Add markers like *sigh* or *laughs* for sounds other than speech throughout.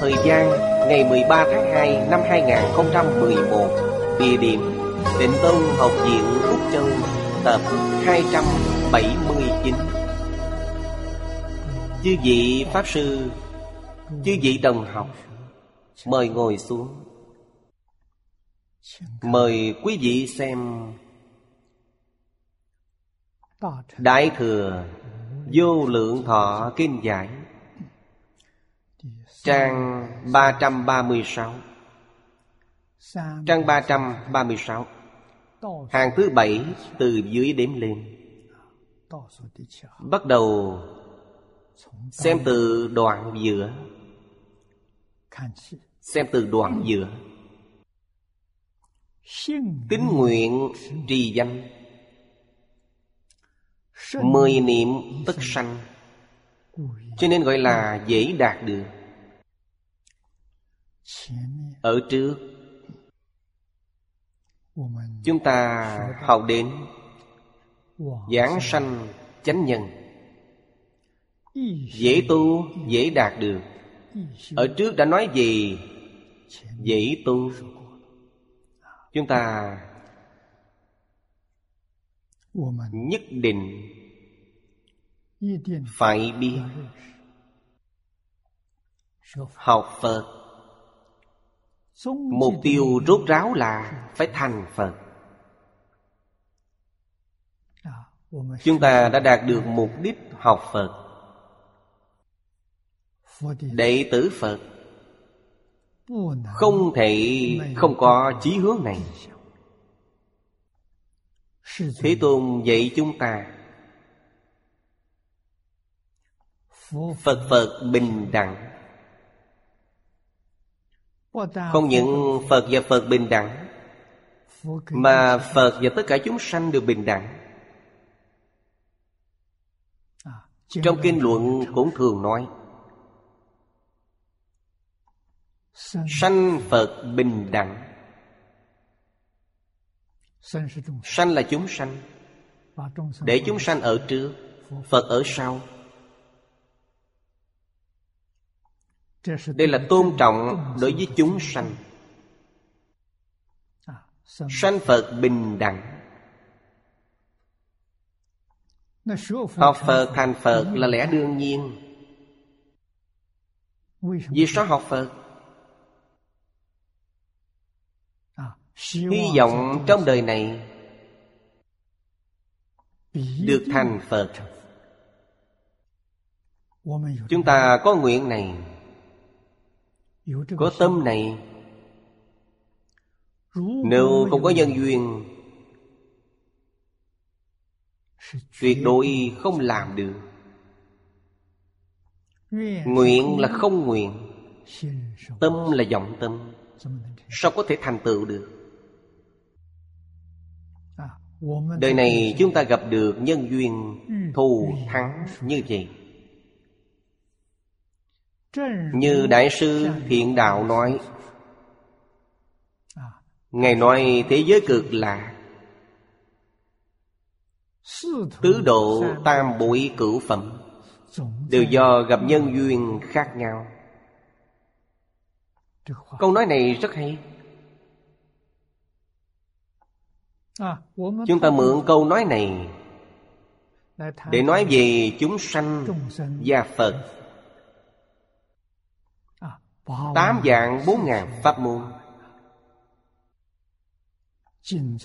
Thời gian, ngày 13 tháng 2 năm 2011 Địa điểm Tịnh Tông Học viện Úc Châu, Tập 279 Chư vị Pháp Sư, Chư vị đồng học, Mời ngồi xuống. Mời quý vị xem Đại Thừa Vô Lượng Thọ Kinh Giải Trang 336 Trang 336 Hàng thứ bảy từ dưới đếm lên. Bắt đầu Xem từ đoạn giữa. Xem từ đoạn giữa. Tín nguyện trì danh. Mười niệm tất sanh. Cho nên gọi là dễ đạt được Ở trước. Chúng ta học đến. Giảng sanh chánh nhân. Dễ tu, dễ đạt được. Ở trước đã nói gì? Dễ tu. Chúng ta Nhất định Phải biết Học Phật Mục tiêu rốt ráo là Phải thành Phật. Chúng ta đã đạt được mục đích học Phật. Đệ tử Phật. Không thể không có chí hướng này. Thế Tôn dạy chúng ta Phật Phật bình đẳng Không những Phật và Phật bình đẳng Mà Phật. Và tất cả chúng sanh đều bình đẳng. Trong kinh luận cũng thường nói Sanh Phật bình đẳng. Sanh là chúng sanh. Để chúng sanh ở trước Phật ở sau Đây là tôn trọng đối với chúng sanh. Sanh Phật bình đẳng. Học Phật thành Phật là lẽ đương nhiên. Vì sao học Phật? Hy vọng trong đời này Được thành Phật. Chúng ta có nguyện này có tâm này. Nếu không có nhân duyên, Tuyệt đối không làm được. Nguyện là không nguyện, Tâm là vọng tâm. Sao có thể thành tựu được? Đời này chúng ta gặp được nhân duyên thù thắng như vậy. Như Đại sư Thiện Đạo nói. Ngài nói thế giới cực lạ. Tứ độ tam bụi cửu phẩm Đều do gặp nhân duyên khác nhau. Câu nói này rất hay. Chúng ta mượn câu nói này Để nói về chúng sanh và Phật Tám dạng bốn ngàn pháp môn.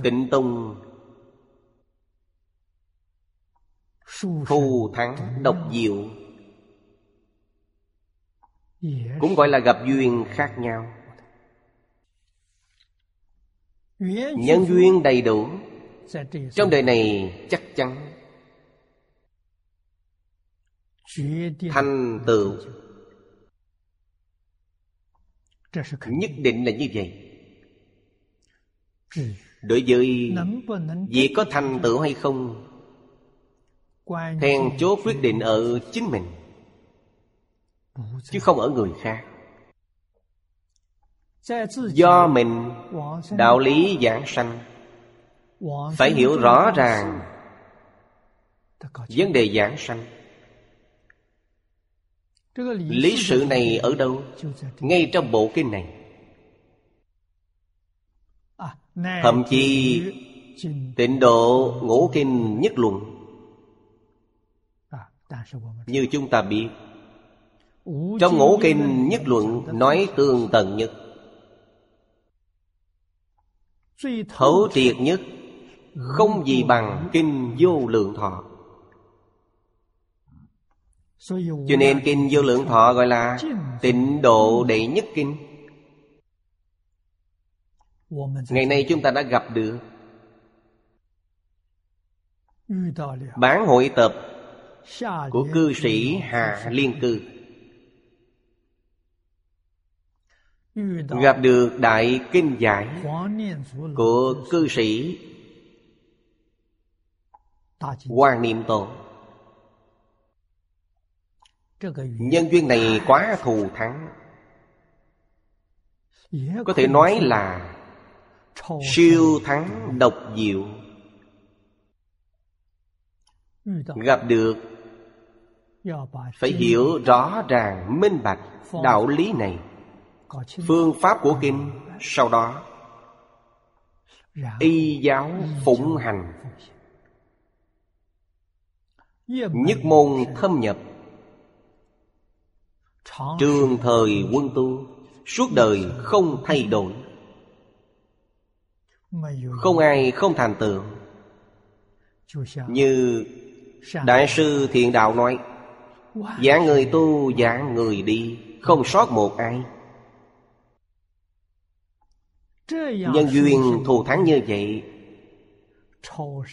Tịnh Tông Thù thắng độc diệu. Cũng gọi là gặp duyên khác nhau. Nhân duyên đầy đủ. Trong đời này chắc chắn Thành tựu Nhất định. là như vậy. Đối với việc có thành tựu hay không Then chốt quyết định ở chính mình Chứ không ở người khác. Do mình đạo lý giảng sanh. Phải hiểu rõ ràng Vấn đề giảng sanh Lý sự này ở đâu? Ngay trong bộ kinh này. Thậm chí, Tịnh độ ngũ kinh nhất luận. Như chúng ta biết, Trong ngũ kinh nhất luận Nói tương tận nhất. Thấu triệt nhất, Không gì bằng kinh vô lượng thọ. Cho nên kinh vô lượng thọ gọi là Tịnh độ đệ nhất kinh. Ngày nay chúng ta đã gặp được Bản hội tập Của cư sĩ Hà Liên Cư. Gặp được Đại Kinh Giải Của cư sĩ Hoàng Niệm Tổ Nhân duyên này quá thù thắng. Có thể nói là Siêu thắng độc diệu. Gặp được Phải hiểu rõ ràng minh bạch đạo lý này. Phương pháp của kinh Sau đó. Y giáo phụng hành. Nhất môn thâm nhập Trường thời quân tu Suốt đời không thay đổi. Không ai không thành tựu. Như Đại sư Thiện Đạo nói Dạng người tu dạng người đi Không sót một ai. Nhân duyên thù thắng như vậy.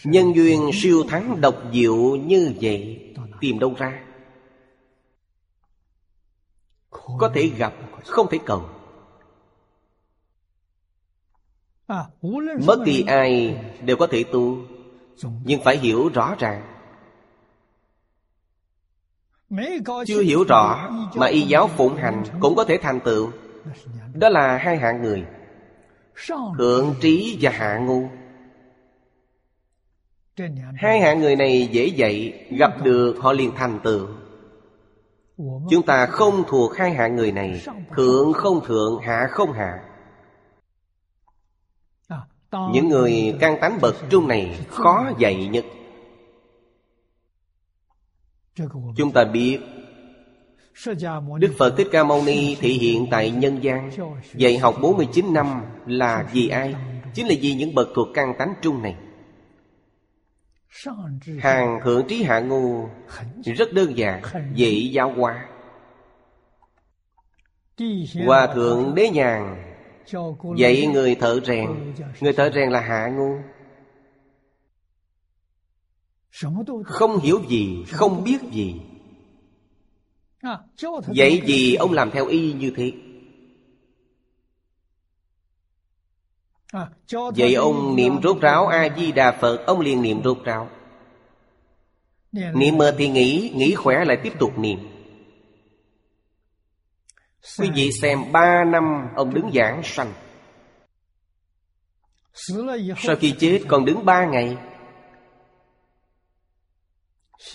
Nhân duyên siêu thắng độc diệu như vậy Tìm đâu ra có thể gặp, Không thể cầu. Bất kỳ ai đều có thể tu, Nhưng phải hiểu rõ ràng. Chưa hiểu rõ Mà y giáo phụng hành Cũng có thể thành tựu. Đó là hai hạng người, Thượng trí và hạ ngu. Hai hạng người này dễ dạy, Gặp được họ liền thành tựu. Chúng ta không thuộc hai hạng người này Thượng không thượng, hạ không hạ. Những người căn tánh bậc trung này Khó dạy nhất. Chúng ta biết Đức Phật Thích Ca Mâu Ni thị hiện tại nhân gian. Dạy học 49 năm là vì ai? Chính là vì những bậc thuộc căn tánh trung này Hàng thượng trí hạ ngu Rất đơn giản Dễ giáo hóa. Hòa thượng đế nhàn Dạy người thợ rèn, Người thợ rèn là hạ ngu. Không hiểu gì, Không biết gì. Vậy gì, ông làm theo y như thế? Vậy ông niệm rốt ráo A-di-đà Phật Ông liền niệm rốt ráo. Niệm mệt thì nghỉ Nghỉ khỏe lại tiếp tục niệm. Quý vị xem ba năm ông đứng giảng sanh. Sau khi chết còn đứng ba ngày.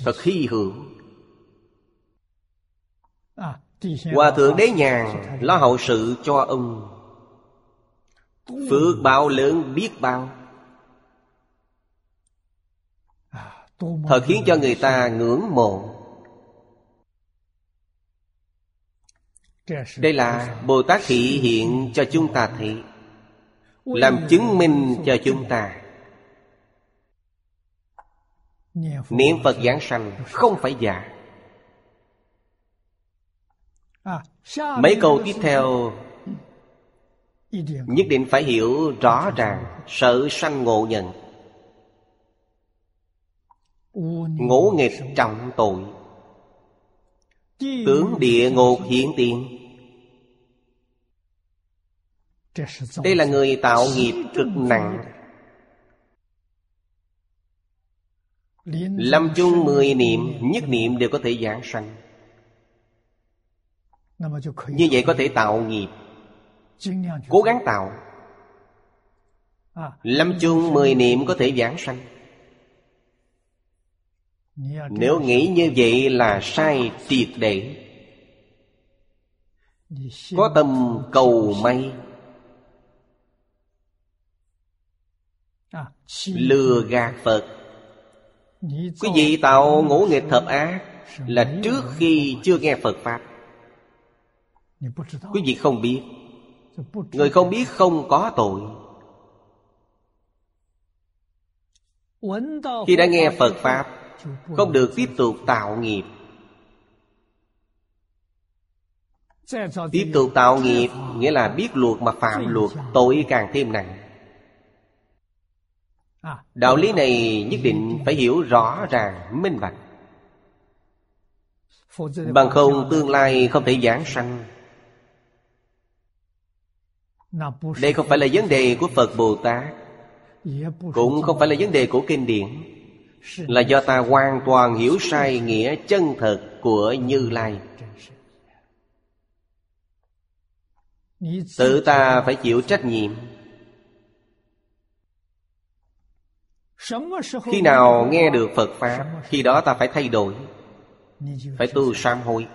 Thật hy hữu. Hòa thượng đế nhàn lo hậu sự cho ông Phước bao lớn biết bao. Thật khiến cho người ta ngưỡng mộ. Đây là Bồ Tát thị hiện cho chúng ta thấy Làm chứng minh cho chúng ta. Niệm Phật giảng sanh không phải giả. Mấy câu tiếp theo Nhất định phải hiểu rõ ràng Sợ sanh ngộ nhận. Ngỗ nghịch trọng tội. Tướng địa ngục hiện tiền. Đây là người tạo nghiệp cực nặng. Lâm chung mười niệm Nhất niệm đều có thể giảng sanh. Như vậy có thể tạo nghiệp Cố gắng tạo. Lâm chung mười niệm có thể giảng sanh. Nếu nghĩ như vậy là sai triệt để. Có tâm cầu may. Lừa gạt Phật. Quý vị tạo ngũ nghịch thập ác Là trước khi chưa nghe Phật Pháp Quý vị không biết Người không biết không có tội. Khi đã nghe Phật Pháp Không được tiếp tục tạo nghiệp. Tiếp tục tạo nghiệp Nghĩa là biết luật mà phạm luật Tội càng thêm nặng. Đạo lý này nhất định phải hiểu rõ ràng, minh bạch. Bằng không tương lai không thể giảng sanh Đây không phải là vấn đề của Phật Bồ Tát Cũng không phải là vấn đề của kinh điển. Là do ta hoàn toàn hiểu sai nghĩa chân thật của Như Lai. Tự ta phải chịu trách nhiệm. Khi nào nghe được Phật Pháp Khi đó ta phải thay đổi Phải tu sám hối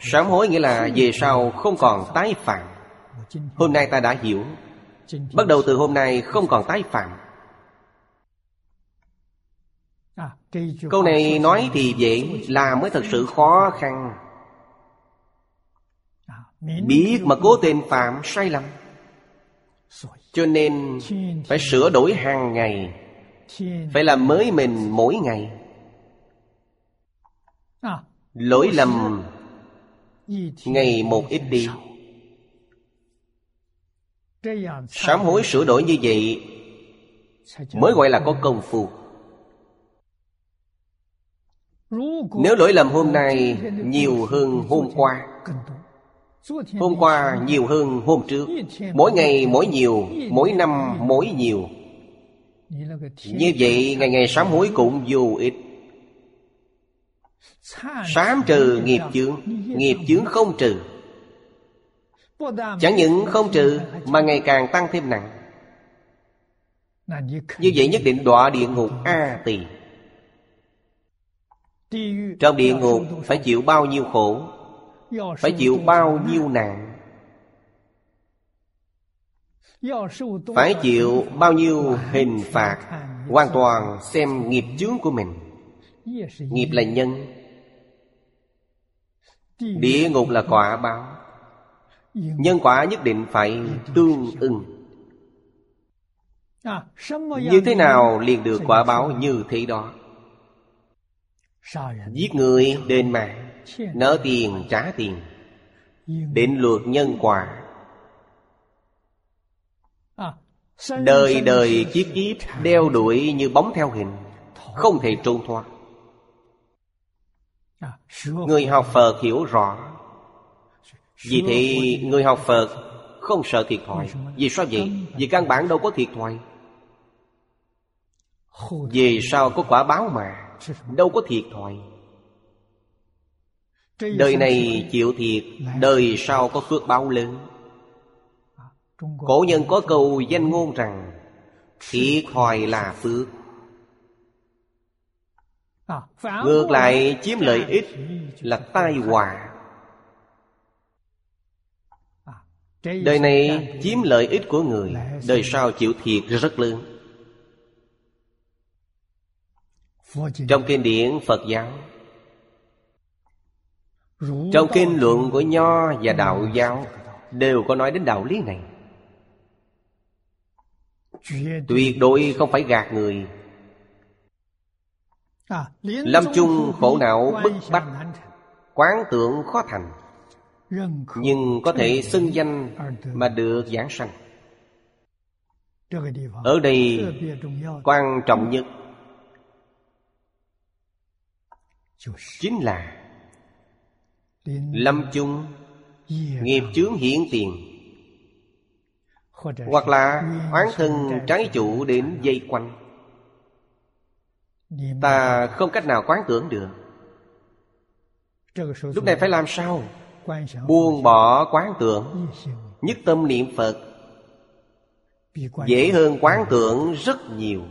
Sám hối nghĩa là về sau không còn tái phạm. Hôm nay ta đã hiểu. Bắt đầu từ hôm nay không còn tái phạm. Câu này nói thì dễ Làm mới thật sự khó khăn. Biết mà cố tình phạm sai lầm. Cho nên phải sửa đổi hàng ngày. Phải làm mới mình mỗi ngày. Lỗi lầm ngày một ít đi. Sám hối sửa đổi như vậy mới gọi là có công phu. Nếu lỗi lầm hôm nay, nhiều hơn hôm qua. Hôm qua, nhiều hơn hôm trước. Mỗi ngày, mỗi nhiều, Mỗi năm, mỗi nhiều. Như vậy, ngày ngày sám hối cũng vô ích. Sám trừ nghiệp chướng Nghiệp chướng không trừ. Chẳng những không trừ, Mà ngày càng tăng thêm nặng. Như vậy nhất định đọa địa ngục A tỳ. Trong địa ngục phải chịu bao nhiêu khổ, phải chịu bao nhiêu nạn. Phải chịu bao nhiêu hình phạt, hoàn toàn xem nghiệp chướng của mình. Nghiệp là nhân địa ngục là quả báo. nhân quả nhất định phải tương ưng. Như thế nào liền được quả báo như thế đó? Giết người đền mạng Nợ tiền trả tiền Định luật nhân quả. Đời đời kiếp kiếp Đeo đuổi như bóng theo hình Không thể trốn thoát Người học Phật hiểu rõ. Vì thế người học Phật Không sợ thiệt thòi. Vì sao vậy? Vì căn bản đâu có thiệt thòi. Vì sao có quả báo mà Đâu có thiệt thòi? Đời này chịu thiệt Đời sau có phước báo lớn. Cổ nhân có câu danh ngôn rằng Thiệt thòi là phước Ngược lại chiếm lợi ích là tai họa. Đời này chiếm lợi ích của người Đời sau chịu thiệt rất lớn. Trong kinh điển Phật giáo Trong kinh luận của Nho và Đạo giáo Đều có nói đến đạo lý này. Tuyệt đối không phải gạt người Lâm chung khổ não bức bách Quán tượng khó thành Nhưng có thể xưng danh Mà được giảng sanh. Ở đây quan trọng nhất Chính là Lâm chung Nghiệp chướng hiện tiền Hoặc là oán thân trái chủ đến dây quanh Ta không cách nào quán tưởng được. Lúc này phải làm sao? Buông bỏ quán tưởng Nhất tâm niệm Phật. Dễ hơn quán tưởng rất nhiều.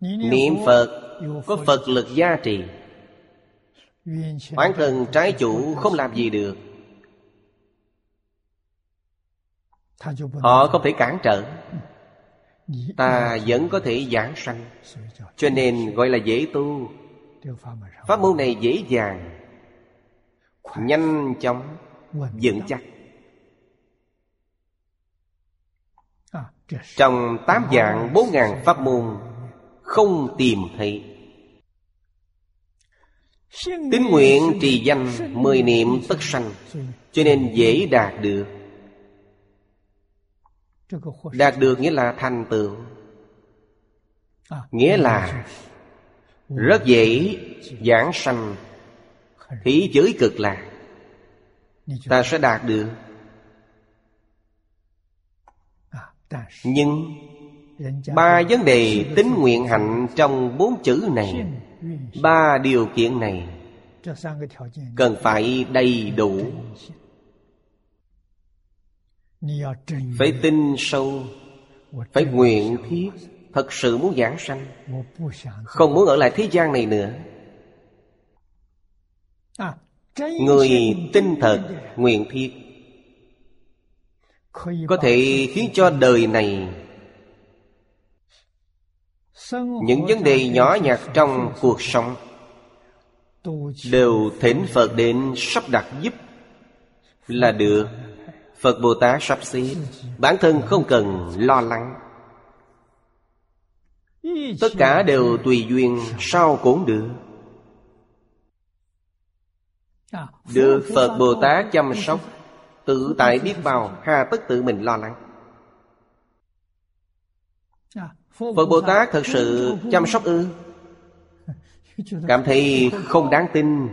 Niệm Phật Có Phật lực gia trì. Oán thần trái chủ không làm gì được. Họ không thể cản trở Ta vẫn có thể giảng sanh. Cho nên gọi là dễ tu. Pháp môn này dễ dàng, Nhanh chóng, Vững chắc. Trong tám dạng bốn ngàn pháp môn, Không tìm thấy. Tín nguyện trì danh Mười niệm tất sanh, Cho nên dễ đạt được. Đạt được nghĩa là thành tựu Nghĩa là Rất dễ giảng sanh Thí giới cực lạc Ta sẽ đạt được Nhưng Ba vấn đề tính nguyện hạnh trong bốn chữ này Ba điều kiện này Cần phải đầy đủ Phải tin sâu Phải nguyện thiết Thật sự muốn giảng sanh. Không muốn ở lại thế gian này nữa. Người tinh thật Nguyện thiết. Có thể khiến cho đời này Những vấn đề nhỏ nhặt trong cuộc sống Đều thỉnh Phật đến sắp đặt giúp Là được Phật Bồ Tát sắp xếp. Bản thân không cần lo lắng. Tất cả đều tùy duyên Sao cũng được. Được Phật Bồ Tát chăm sóc, Tự tại biết bao Hà tất tự mình lo lắng. Phật Bồ Tát thật sự chăm sóc ư? Cảm thấy không đáng tin.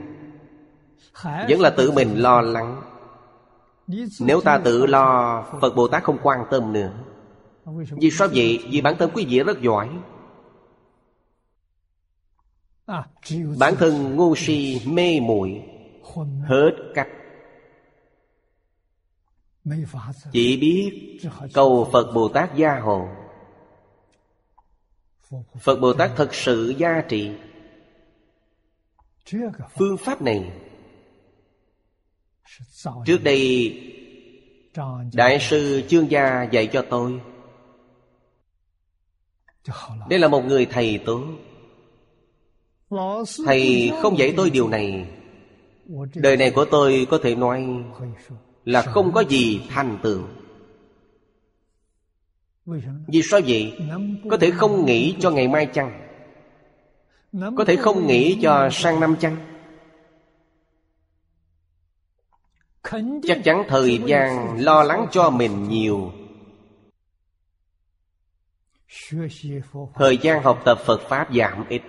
Vẫn là tự mình lo lắng. Nếu ta tự lo Phật Bồ Tát không quan tâm nữa, Vì sao vậy? Vì bản thân quý vị rất giỏi. Bản thân ngu si, mê muội, Hết cách. Chỉ biết cầu Phật Bồ Tát gia hộ. Phật Bồ Tát thật sự gia trị Phương pháp này Trước đây Đại sư Chương Gia dạy cho tôi. Đây là một người thầy tốt Thầy không dạy tôi điều này. Đời này của tôi có thể nói Là không có gì thành tựu. Vì sao vậy? Có thể không nghĩ cho ngày mai chăng? Có thể không nghĩ cho sang năm chăng? Chắc chắn thời gian lo lắng cho mình nhiều. Thời gian học tập Phật Pháp giảm ít.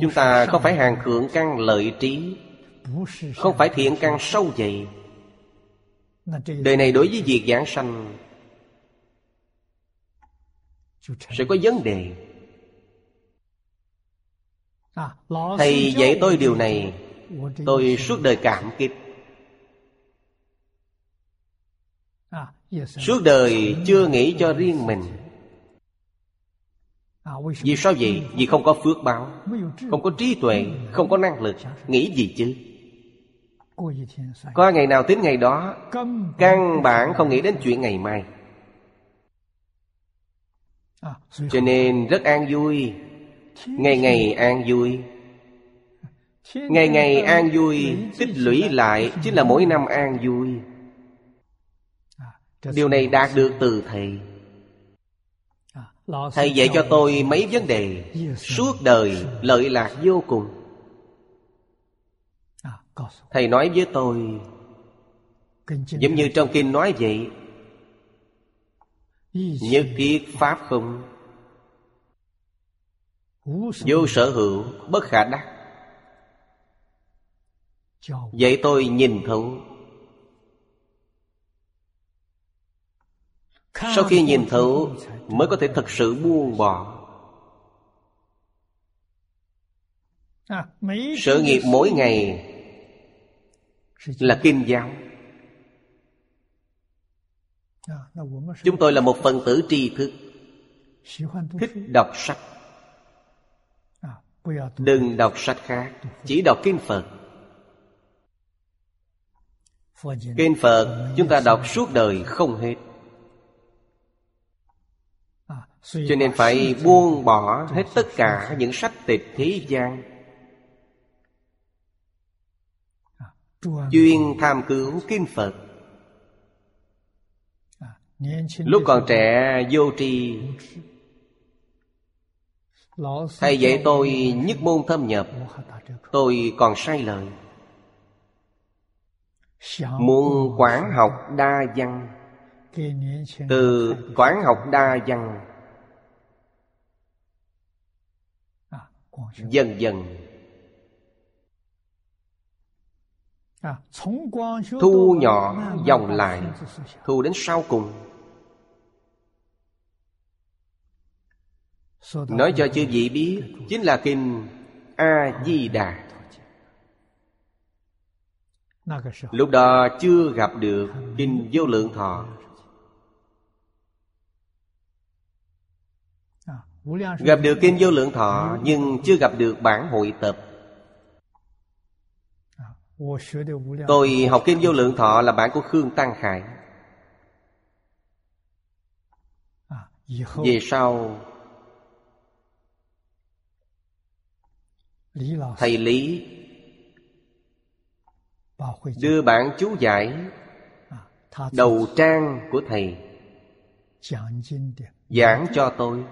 Chúng ta không phải hàng thượng căn lợi trí? Không phải thiện căn sâu dày. Đời này đối với việc giảng sanh Sẽ có vấn đề. Thầy dạy tôi điều này Tôi suốt đời cảm kích. Suốt đời chưa nghĩ cho riêng mình. Vì sao vậy? Vì không có phước báo, Không có trí tuệ, Không có năng lực Nghĩ gì chứ? Có ngày nào tính ngày đó, Căn bản không nghĩ đến chuyện ngày mai. Cho nên rất an vui, Ngày ngày an vui. Ngày ngày an vui, Tích lũy lại Chính là mỗi năm an vui. Điều này đạt được từ Thầy. Thầy dạy cho tôi mấy vấn đề Suốt đời lợi lạc vô cùng. Thầy nói với tôi, Giống như trong kinh nói vậy, Nhất thiết Pháp không? Vô sở hữu Bất khả đắc. Vậy tôi nhìn thấu Sau khi nhìn thấu Mới có thể thật sự buông bỏ. Sự nghiệp mỗi ngày Là kinh giáo. Chúng tôi là một phần tử tri thức Thích đọc sách. Đừng đọc sách khác Chỉ đọc Kinh Phật Kinh Phật, chúng ta đọc suốt đời không hết. Cho nên phải buông bỏ hết tất cả những sách tịch thế gian. Chuyên tham cứu Kinh Phật. Lúc còn trẻ, vô tri. Thầy dạy tôi nhất môn thâm nhập. Tôi còn sai lời Muốn quán học đa văn. Từ quán học đa văn. Dần dần. Thu nhỏ dòng lại. Thu đến sau cùng. Nói cho chư vị biết Chính là kinh A-di-đà Lúc đó chưa gặp được Kinh vô lượng thọ. Gặp được kinh vô lượng thọ Nhưng chưa gặp được bản hội tập. Tôi học kinh vô lượng thọ là bản của Khương Tăng Khải. Về sau Thầy Lý Đưa bản chú giải Đầu trang của Thầy. Giảng cho tôi.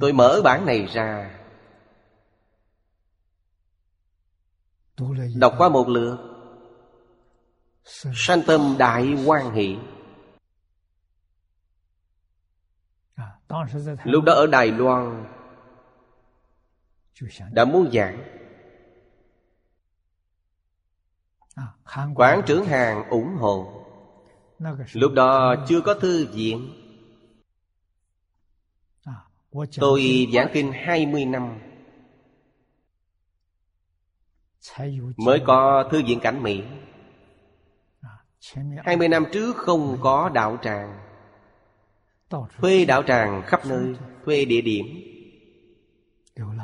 Tôi mở bản này ra. Đọc qua một lượt. Sanh tâm đại quan hỷ. Lúc đó ở Đài Loan Đã muốn giảng. Quán trưởng hàng ủng hộ. Lúc đó chưa có thư viện. Tôi giảng kinh 20 năm. Mới có thư viện cảnh Mỹ. 20 năm trước không có đạo tràng. Thuê đạo tràng khắp nơi Thuê địa điểm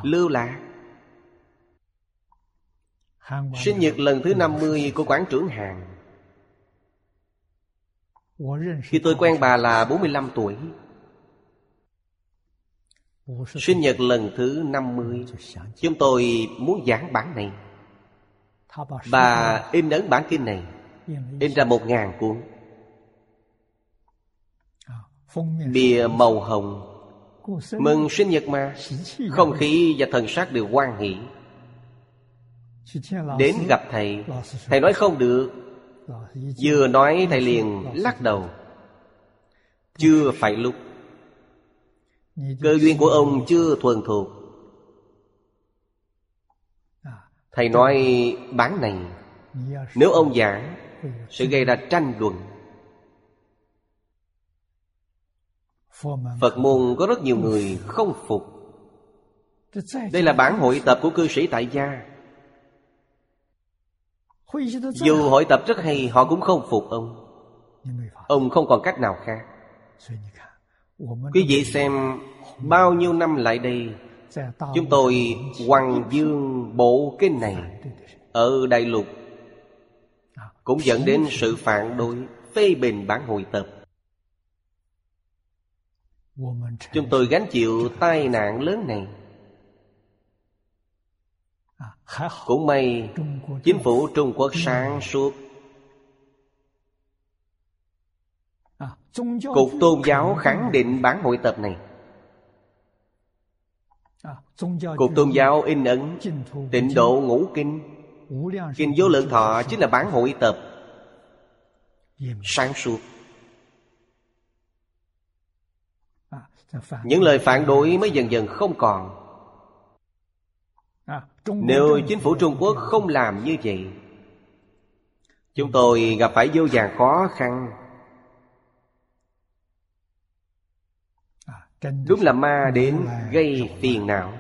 Lưu lạc. Sinh nhật lần thứ 50 của quán trưởng hàng. Khi tôi quen bà là 45 tuổi. Sinh nhật lần thứ 50 Chúng tôi muốn giảng bản này. Bà in ấn bản kinh này. In ra một ngàn cuốn. Bìa màu hồng Mừng sinh nhật mà. Không khí và thần sắc đều quan hỷ. Đến gặp thầy. Thầy nói không được. Vừa nói thầy liền lắc đầu. Chưa phải lúc. Cơ duyên của ông chưa thuần thuộc. Thầy nói bán này. Nếu ông giảng Sẽ gây ra tranh luận Phật môn có rất nhiều người không phục. Đây là bản hội tập của cư sĩ tại gia. Dù hội tập rất hay Họ cũng không phục ông. Ông không còn cách nào khác. Quý vị xem Bao nhiêu năm lại đây Chúng tôi Hoàng dương bộ kinh này Ở Đại Lục Cũng dẫn đến sự phản đối Phê bình bản hội tập Chúng tôi gánh chịu tai nạn lớn này. Cũng may Chính phủ Trung Quốc sáng suốt. Cục tôn giáo khẳng định bản hội tập này. Cục tôn giáo in ấn Tịnh độ ngũ kinh. Kinh vô lượng thọ chính là bản hội tập. Sáng suốt Những lời phản đối mới dần dần không còn. Nếu chính phủ Trung Quốc không làm như vậy Chúng tôi gặp phải vô vàng khó khăn. Đúng là ma đến gây phiền não.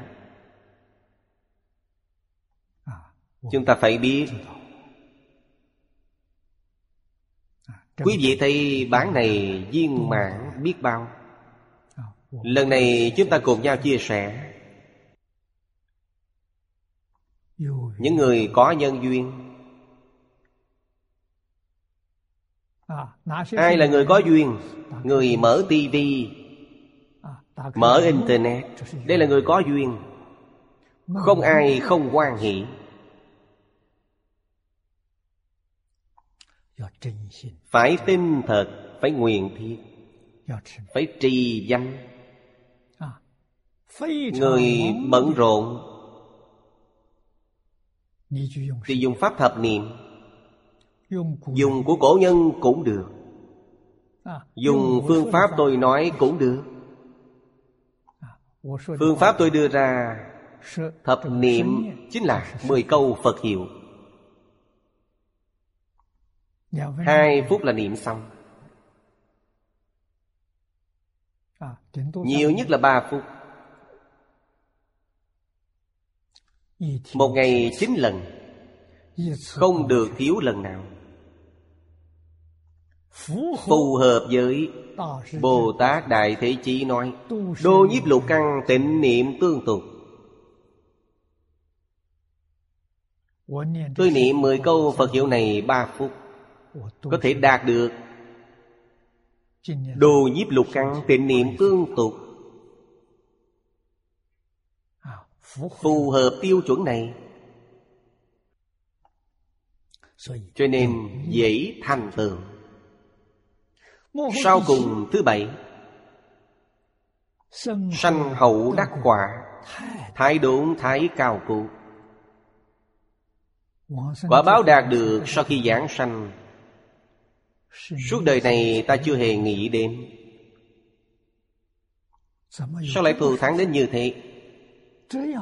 Chúng ta phải biết. Quý vị thấy bản này viên mãn biết bao Lần này chúng ta cùng nhau chia sẻ. Những người có nhân duyên. Ai là người có duyên? Người mở tivi Mở internet. Đây là người có duyên. Không ai không quan hệ Phải tin thật, Phải nguyện thiết Phải trì danh. Người bận rộn. Thì dùng pháp thập niệm. Dùng của cổ nhân cũng được. Dùng phương pháp tôi nói cũng được. Phương pháp tôi đưa ra Thập niệm chính là mười câu Phật hiệu. Hai phút là niệm xong. Nhiều nhất là ba phút Một ngày chín lần, Không được thiếu lần nào. Phù hợp với Bồ Tát Đại Thế Chí nói, Đô nhiếp lục căn tịnh niệm tương tục. Tôi niệm mười câu Phật hiệu này ba phút, Có thể đạt được Đồ nhiếp lục căn tịnh niệm tương tục. Phù hợp tiêu chuẩn này. Cho nên dễ thành tựu sau cùng thứ bảy Sanh hậu đắc quả Thái đốn thái cao cụ. Quả báo đạt được sau khi giảng sanh. Suốt đời này ta chưa hề nghĩ đến. Sao lại thù thắng đến như thế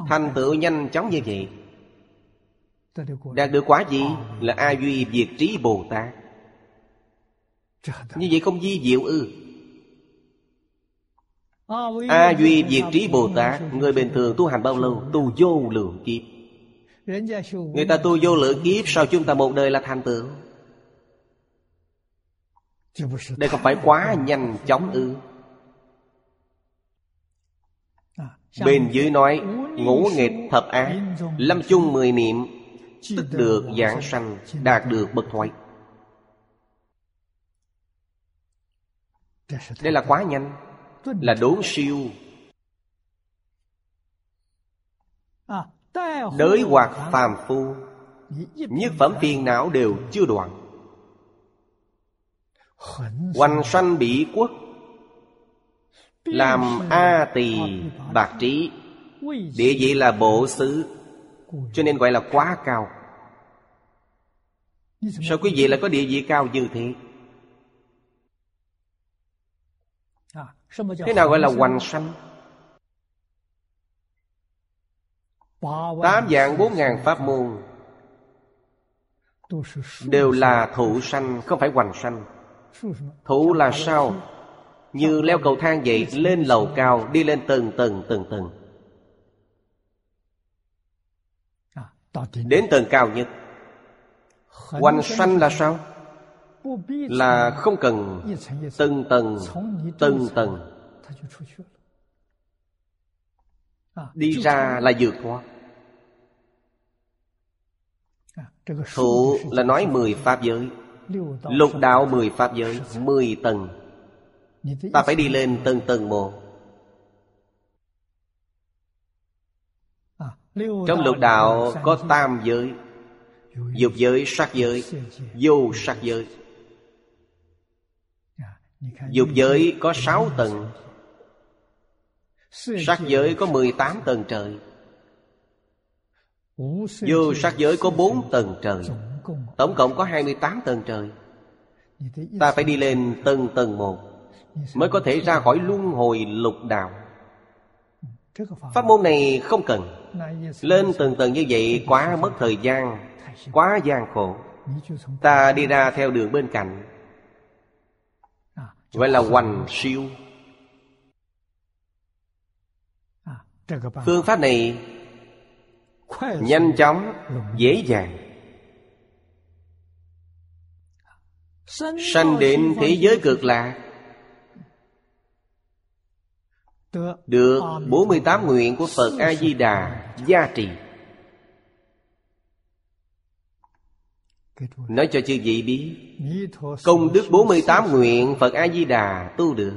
Thành tựu nhanh chóng như vậy. Đạt được quả gì Là A Duy Việt Trí Bồ Tát? như vậy không di diệu ư? A Duy Diệt Trí Bồ Tát? Người bình thường tu hành bao lâu? Tu vô lượng kiếp. Người ta tu vô lượng kiếp Sao chúng ta một đời là thành tựu? Đây không phải quá nhanh chóng ư? Bên dưới nói Ngũ nghịch thập ác, Lâm chung mười niệm, Tức được giảng sanh, Đạt được bậc thoại Đây là quá nhanh, Là đốn siêu. Đới hoặc phàm phu, Nhất phẩm phiền não đều chưa đoạn. Hoành sanh bị quốc Làm A tỳ bạc trí. Địa vị là bộ xứ, Cho nên gọi là quá cao. Sao quý vị lại có địa vị cao như thế? Thế nào gọi là hoành sanh? Tám dạng bốn ngàn pháp môn Đều là thụ sanh, Không phải hoành sanh. Thụ là sao? Như leo cầu thang vậy, Lên lầu cao, Đi lên từng tầng từng tầng Đến tầng cao nhất. Hoành sanh là sao? Là không cần từng tầng từng tầng đi ra là vượt thoát thụ là nói mười pháp giới. Lục đạo mười pháp giới mười tầng. ta phải đi lên tầng tầng một Trong lục đạo có tam giới Dục giới, sắc giới Vô sắc giới. Dục giới có sáu tầng Sắc giới có 18 tầng. trời. Vô sắc giới có 4 tầng trời. Tổng cộng có 28 tầng trời. Ta phải đi lên tầng tầng một Mới có thể ra khỏi luân hồi lục đạo. Pháp môn này không cần lên từng tầng như vậy quá mất thời gian Quá gian khổ. Ta đi ra theo đường bên cạnh. Vậy là hoành siêu. Phương pháp này Nhanh chóng, dễ dàng. Sanh đến thế giới cực lạc Được 48 nguyện của Phật A-di-đà gia trì. Nói cho chư vị biết, Công đức 48 nguyện Phật A-di-đà tu được.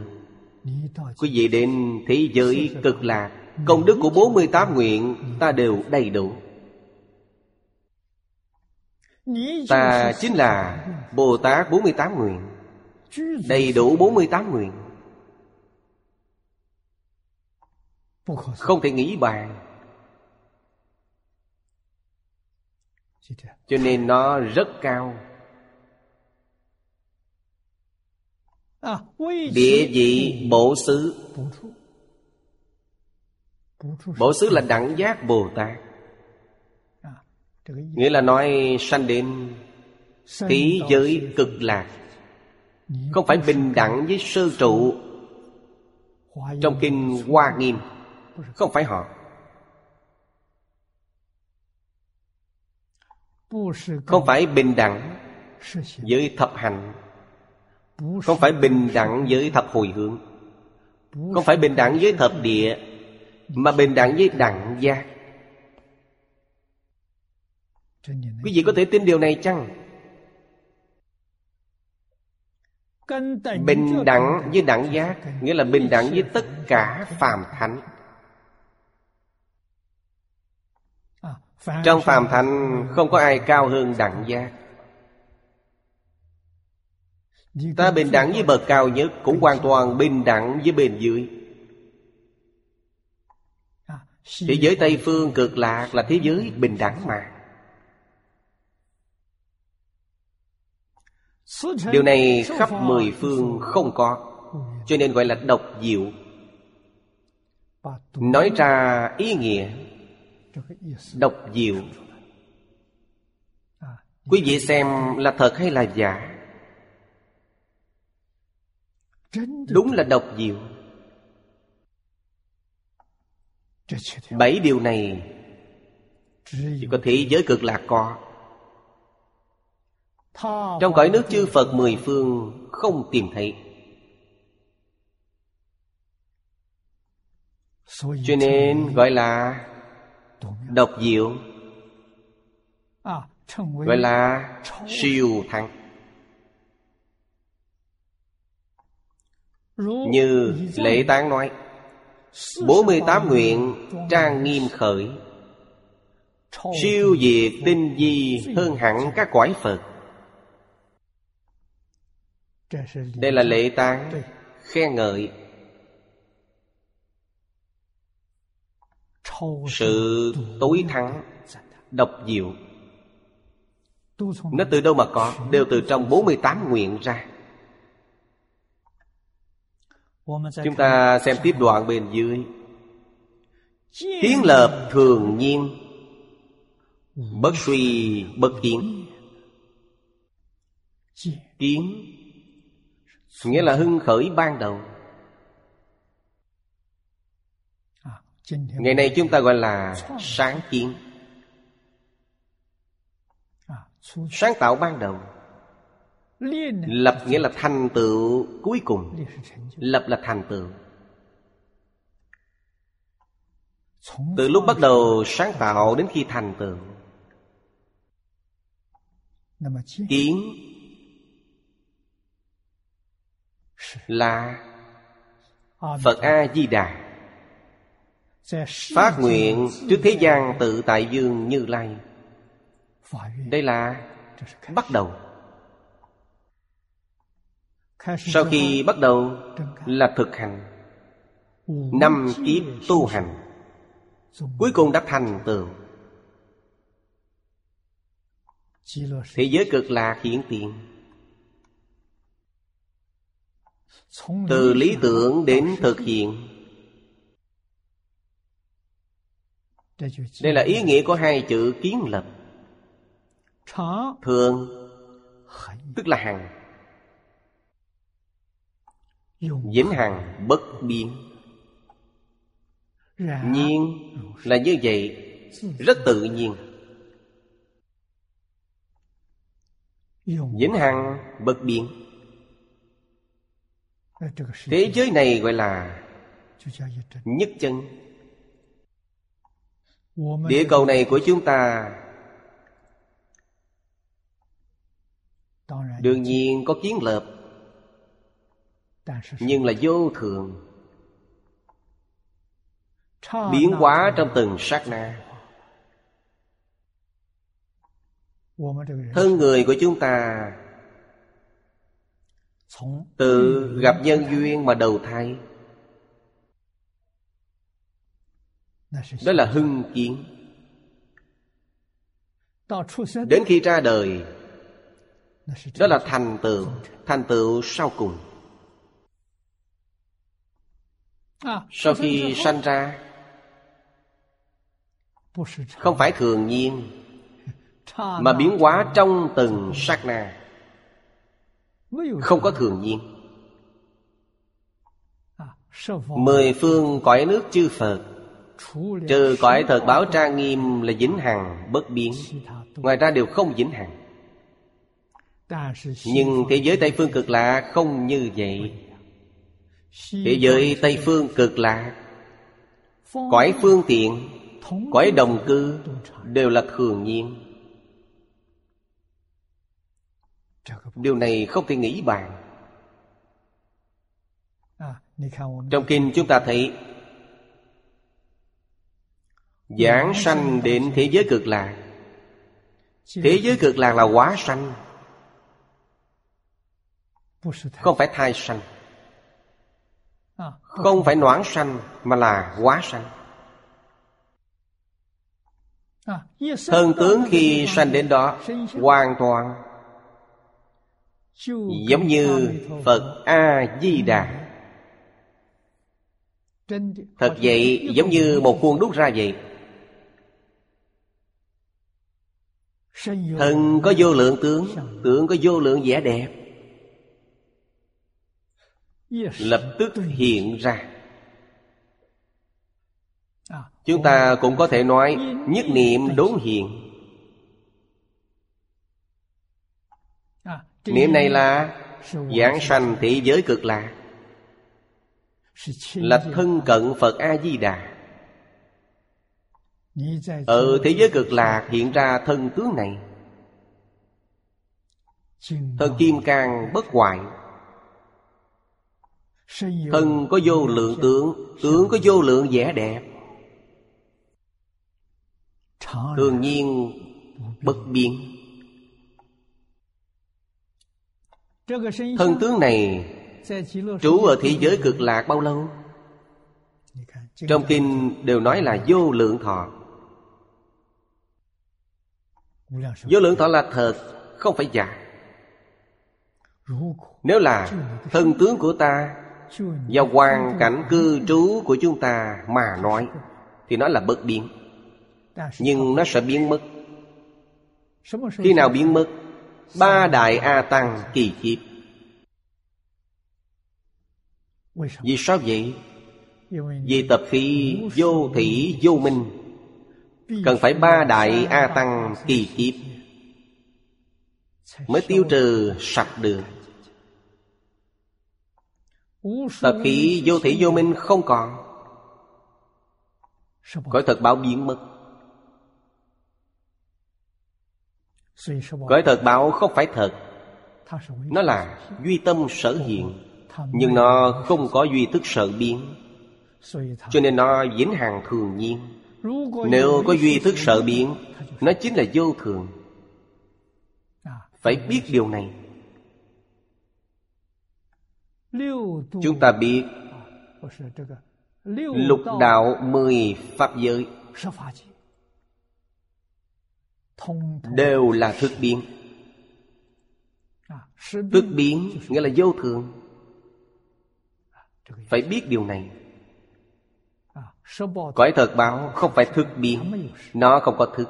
Quý vị đến thế giới cực lạc, Công đức của 48 nguyện Ta đều đầy đủ. Ta chính là Bồ Tát 48 nguyện, Đầy đủ 48 nguyện. Không thể nghĩ bàn. Cho nên nó rất cao. Địa vị bộ xứ. Bộ xứ là đẳng giác Bồ Tát. Nghĩa là nói sanh đến Thế giới cực lạc. Không phải bình đẳng với sơ trụ Trong kinh Hoa Nghiêm. Không phải họ Không phải bình đẳng với thập hành. Không phải bình đẳng với thập hồi hướng. Không phải bình đẳng với thập địa Mà bình đẳng với đẳng giác. Quý vị có thể tin điều này chăng? Bình đẳng với đẳng giác Nghĩa là bình đẳng với tất cả phàm thánh Trong phàm thánh. Không có ai cao hơn đẳng giác. Ta bình đẳng với bậc cao nhất Cũng hoàn toàn bình đẳng với bên dưới. Thế giới Tây Phương cực lạc là thế giới bình đẳng mà. Điều này khắp mười phương không có Cho nên gọi là độc diệu. Nói ra ý nghĩa Độc diệu. Quý vị xem là thật hay là giả? Đúng là độc diệu. Bảy điều này Chỉ có thế giới cực lạc có. Trong cõi nước chư Phật mười phương Không tìm thấy. Cho nên gọi là Độc diệu. Gọi là siêu thắng Như lễ tán nói 48 nguyện trang nghiêm khởi. Siêu diệt tinh di hơn hẳn các cõi Phật. Đây là lễ tán khen ngợi Sự tối thắng, Độc diệu. Nó từ đâu mà có? Đều từ trong 48 nguyện ra. Chúng ta xem tiếp đoạn bên dưới. Hiến lập thường nhiên, Bất suy, bất kiến Kiến, Nghĩa là hưng khởi ban đầu. Ngày nay chúng ta gọi là sáng kiến. Sáng tạo ban đầu. Lập nghĩa là thành tựu cuối cùng. Lập là thành tựu. Từ lúc bắt đầu sáng tạo đến khi thành tựu. Kiến Là Phật A-di-đà Phát nguyện trước thế gian tự tại dương như lai. Đây là bắt đầu. Sau khi bắt đầu là thực hành. Năm kiếp tu hành. Cuối cùng đã thành tựu. Thế giới cực lạc hiển tiền Từ lý tưởng đến thực hiện Đây là ý nghĩa của hai chữ kiến lập. Thường Tức là hằng. Vĩnh hằng bất biến. Nhiên là như vậy Rất tự nhiên. Vĩnh hằng bất biến. Thế giới này gọi là Nhất chân Địa cầu này của chúng ta Đương nhiên có kiến lập Nhưng là vô thường Biến hóa trong từng sát na. Thân người của chúng ta Từ gặp nhân duyên mà đầu thai Đó là hưng kiến. Đến khi ra đời Đó là thành tựu Thành tựu sau cùng. Sau khi sanh ra Không phải thường nhiên *laughs* Mà biến hóa trong từng sát na Không có thường nhiên。Mười phương cõi nước chư Phật Trừ cõi thật báo trang nghiêm là vĩnh hằng bất biến. Ngoài ra đều không vĩnh hằng. Nhưng thế giới Tây Phương cực lạ không như vậy. Thế giới Tây Phương cực lạ Cõi phương tiện Cõi đồng cư Đều là thường nhiên. Điều này không thể nghĩ bàn. Trong kinh chúng ta thấy Giảng sanh đến thế giới cực lạc. Thế giới cực lạc là quá sanh. Không phải thai sanh. Không phải noãn sanh, Mà là quá sanh. Thân tướng khi sanh đến đó, Hoàn toàn. Giống như Phật A-di-đà. Thật vậy, giống như một khuôn đúc ra vậy. Thân có vô lượng tướng Tướng có vô lượng vẻ đẹp. Lập tức hiện ra. Chúng ta cũng có thể nói Nhất niệm đốn hiện. Niệm này là Giảng sanh thế giới cực lạc. Là thân cận Phật A-di-đà ở thế giới cực lạc hiện ra thân tướng này. Thân kim cang bất hoại. Thân có vô lượng tướng Tướng có vô lượng vẻ đẹp. Thường nhiên bất biến. Thân tướng này Trú ở thế giới cực lạc bao lâu? Trong kinh đều nói là vô lượng thọ Vô lượng thọ là thật Không phải giả. Nếu là thân tướng của ta Và hoàn cảnh cư trú của chúng ta Mà nói Thì nó là bất biến. Nhưng nó sẽ biến mất. Khi nào biến mất Ba đại A Tăng kỳ kiếp. Vì sao? Vậy? Vì tập khí vô thị vô minh Cần phải ba đại A Tăng kỳ kiếp Mới tiêu trừ sạch được. Tập khí vô thị vô minh không còn. Cõi thật báo biến mất. Cõi thật báo không phải thật. Nó là duy tâm sở hiện, Nhưng nó không có duy thức sở biến, Cho nên nó vĩnh hằng thường nhiên. Nếu có duy thức sợ biến Nó chính là vô thường. Phải biết điều này. Chúng ta biết, Lục đạo mười pháp giới Đều là thức biến Thức biến nghĩa là vô thường. Phải biết điều này. Cõi thật báo không phải thức biến Nó không có thức.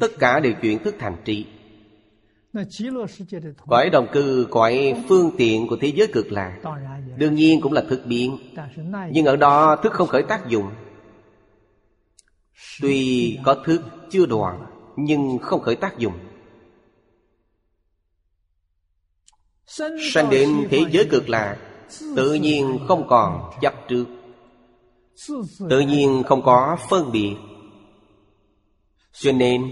Tất cả đều chuyển thức thành trị Cõi đồng cư, cõi phương tiện của thế giới cực lạc Đương nhiên cũng là thức biến. Nhưng ở đó thức không khởi tác dụng. Tuy có thức chưa đoạn Nhưng không khởi tác dụng. Sanh đến thế giới cực lạc Tự nhiên không còn chấp trước Tự nhiên không có phân biệt. Cho nên,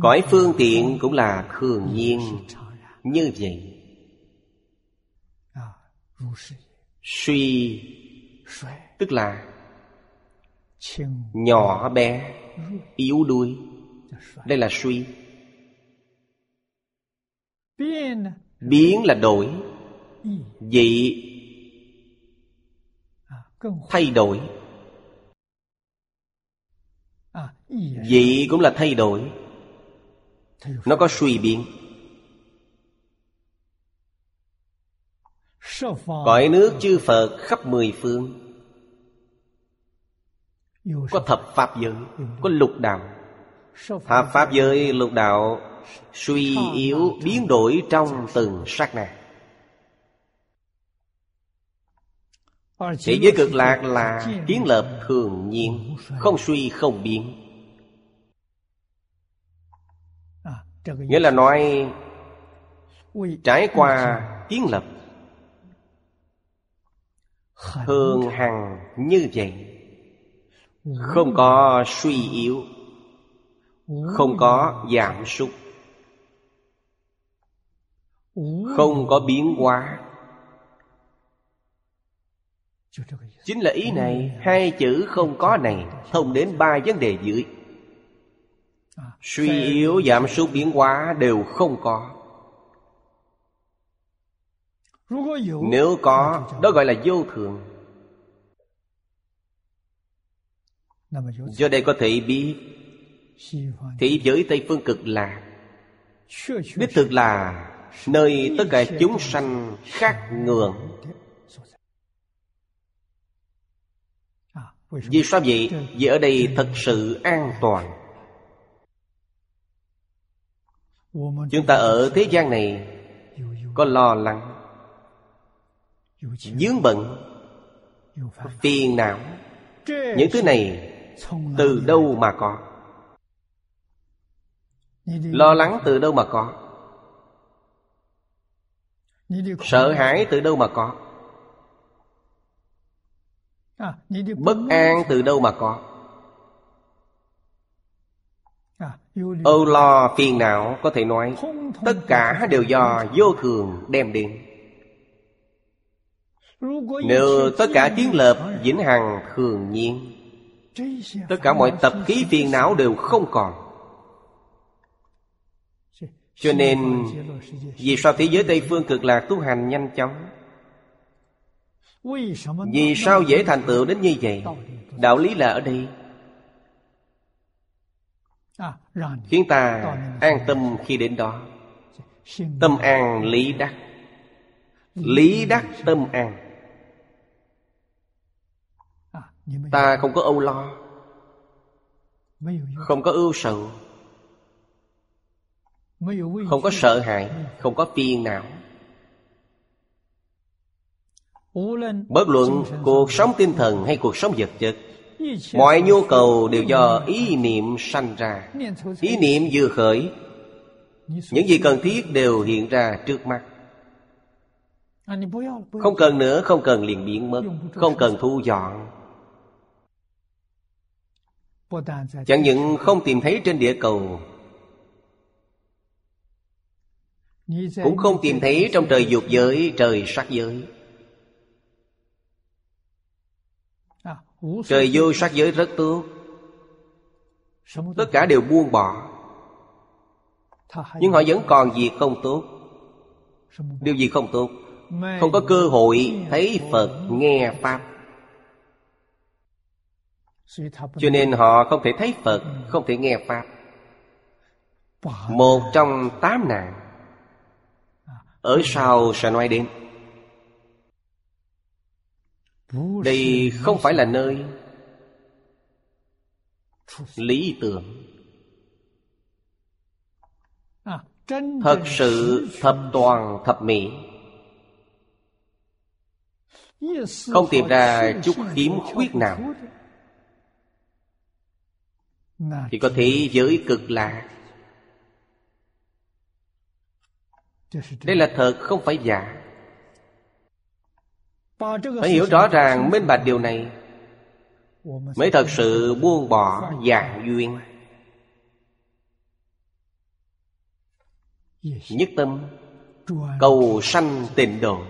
Cõi phương tiện cũng là thường nhiên. Như vậy, Suy, Tức là Nhỏ bé, Yếu đuối. Đây là suy. Biến là đổi. Dị Thay đổi. Dị cũng là thay đổi. Nó có suy biến. Cõi nước chư Phật khắp mười phương. Có thập Pháp giới Có lục đạo. Thập Pháp giới lục đạo Suy yếu biến đổi trong từng sát na Thế giới cực lạc là kiến lập thường nhiên, Không suy, không biến. Nghĩa là nói, Trải qua kiến lập Thường hằng như vậy, Không có suy yếu, Không có giảm sút, Không có biến hóa. Chính là ý này, Hai chữ không có này Thông đến ba vấn đề dưới. Suy yếu, giảm sút biến hóa đều không có. Nếu có, Đó gọi là vô thường. Do đây có thể biết, Thế giới Tây Phương cực lạc. Đích thực là Nơi tất cả chúng sanh khác ngưỡng Vì sao vậy? Vì ở đây thật sự an toàn. Chúng ta ở thế gian này Có lo lắng Dướng bận Phiền não. Những thứ này Từ đâu mà có? Lo lắng từ đâu mà có? Sợ hãi từ đâu mà có Bất an từ đâu mà có? Âu lo phiền não có thể nói Tất cả đều do vô thường đem đến. Nếu tất cả kiến lập vĩnh hằng thường nhiên Tất cả mọi tập khí phiền não đều không còn. Cho nên Vì sao thế giới Tây Phương cực lạc tu hành nhanh chóng Vì sao dễ thành tựu đến như vậy? Đạo lý là ở đây. Khiến ta an tâm khi đến đó. Tâm an lý đắc. Lý đắc tâm an. Ta không có âu lo. Không có ưu sầu. Không có sợ hãi. Không có phiền não Bất luận cuộc sống tinh thần hay cuộc sống vật chất Mọi nhu cầu đều do ý niệm sanh ra. Ý niệm vừa khởi Những gì cần thiết đều hiện ra trước mắt. Không cần nữa, không cần liền biến mất Không cần thu dọn. Chẳng những không tìm thấy trên địa cầu Cũng không tìm thấy trong trời dục giới, trời sắc giới Trời vô sắc giới rất tốt. Tất cả đều buông bỏ. Nhưng họ vẫn còn việc không tốt. Điều gì không tốt? Không có cơ hội thấy Phật nghe Pháp. Cho nên họ không thể thấy Phật Không thể nghe Pháp. Một trong tám nạn. Ở sau sẽ nói đến đây không phải là nơi Lý tưởng. Thật sự thập toàn thập mỹ. Không tìm ra chút khiếm khuyết nào. Thì có thế giới cực lạ. Đây là thật không phải giả. Phải hiểu rõ ràng minh bạch điều này. Mới thật sự buông bỏ dạng duyên. Nhất tâm Cầu sanh tịnh độ.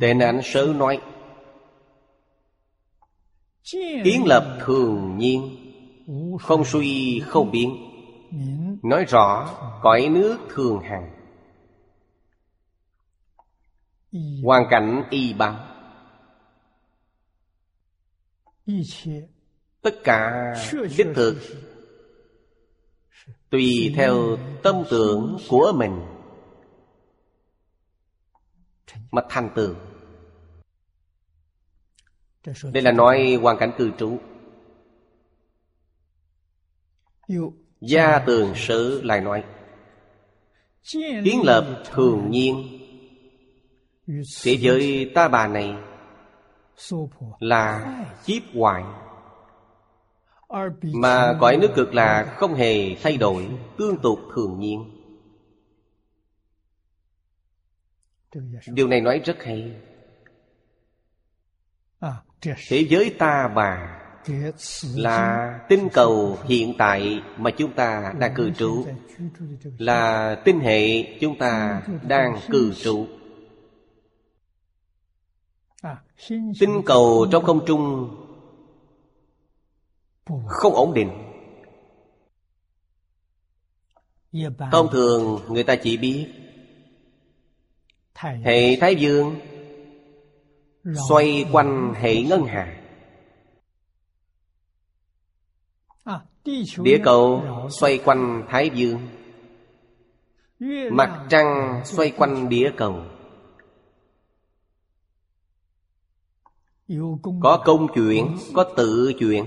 Tệ nạn sớ nói. Kiến lập thường nhiên. Không suy không biến. Nói rõ cõi nước thường hằng Hoàn cảnh y báo Tất cả đích thực Tùy theo tâm tưởng của mình Mà thành tựu. Đây là nói hoàn cảnh cư trú. Gia tường sử lại nói. Kiến lập thường nhiên Thế giới ta bà này Là chiếp hoại mà cõi nước cực là không hề thay đổi, Tương tục thường nhiên. Điều này nói rất hay. Thế giới ta bà Là tinh cầu hiện tại mà chúng ta đang cư trú, Là tinh hệ chúng ta đang cư trú. Tinh cầu trong không trung không ổn định. Thông thường người ta chỉ biết hệ thái dương xoay quanh hệ ngân hà. Địa cầu xoay quanh thái dương. Mặt trăng xoay quanh địa cầu. Có công chuyện có tự chuyện.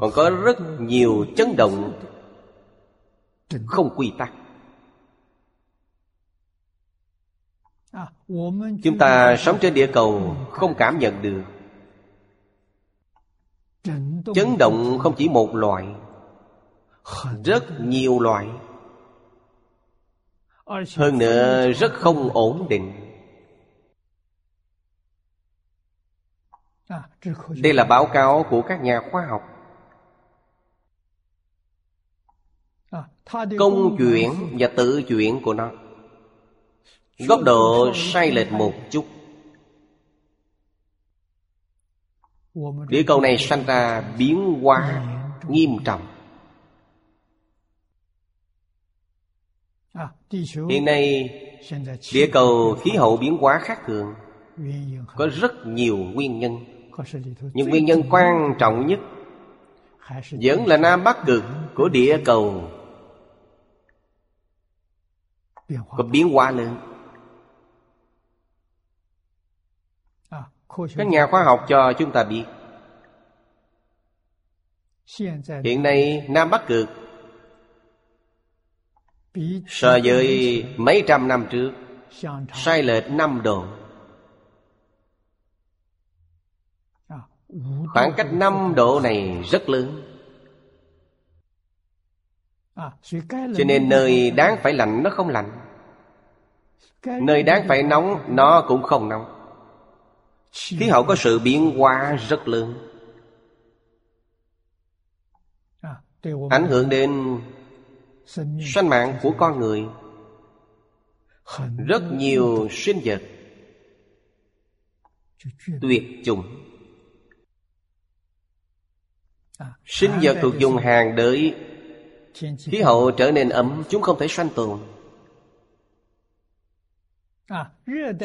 Còn có rất nhiều chấn động. Không quy tắc. Chúng ta sống trên địa cầu không cảm nhận được. Chấn động không chỉ một loại rất nhiều loại. Hơn nữa rất không ổn định đây là báo cáo của các nhà khoa học. Công chuyện và tự chuyện của nó. Góc độ sai lệch một chút. Địa cầu này sanh ra biến hóa nghiêm trọng. Hiện nay địa cầu khí hậu biến hóa khác thường. Có rất nhiều nguyên nhân nhưng nguyên nhân quan trọng nhất vẫn là nam bắc cực của địa cầu có biến hóa lớn. các nhà khoa học cho chúng ta biết. hiện nay nam bắc cực so với mấy trăm năm trước sai lệch năm độ khoảng cách năm độ này rất lớn. Cho nên nơi đáng phải lạnh nó không lạnh. Nơi đáng phải nóng, Nó cũng không nóng. Khí hậu có sự biến hóa rất lớn. Ảnh hưởng đến Sinh mạng của con người. Rất nhiều sinh vật tuyệt chủng sinh vật thuộc dùng hàng đới. Khí hậu trở nên ấm, chúng không thể sanh tồn.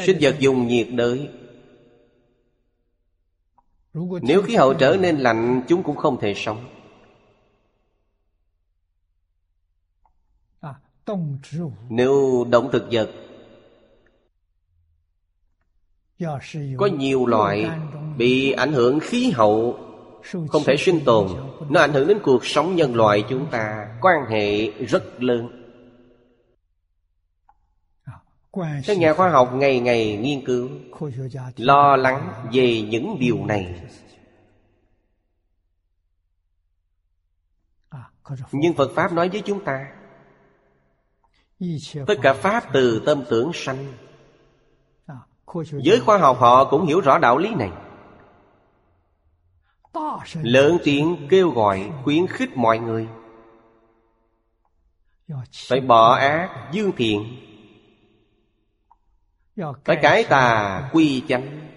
Sinh vật dùng nhiệt đới. Nếu khí hậu trở nên lạnh, chúng cũng không thể sống. Nếu động thực vật, có nhiều loại bị ảnh hưởng khí hậu không thể sinh tồn, nó ảnh hưởng đến cuộc sống nhân loại chúng ta. Quan hệ rất lớn. Các nhà khoa học ngày ngày nghiên cứu, lo lắng về những điều này. Nhưng phật pháp nói với chúng ta, tất cả pháp từ tâm tưởng sanh. Giới khoa học họ cũng hiểu rõ đạo lý này lớn tiếng kêu gọi khuyến khích mọi người. Phải bỏ ác dương thiện. Phải cải tà quy chánh.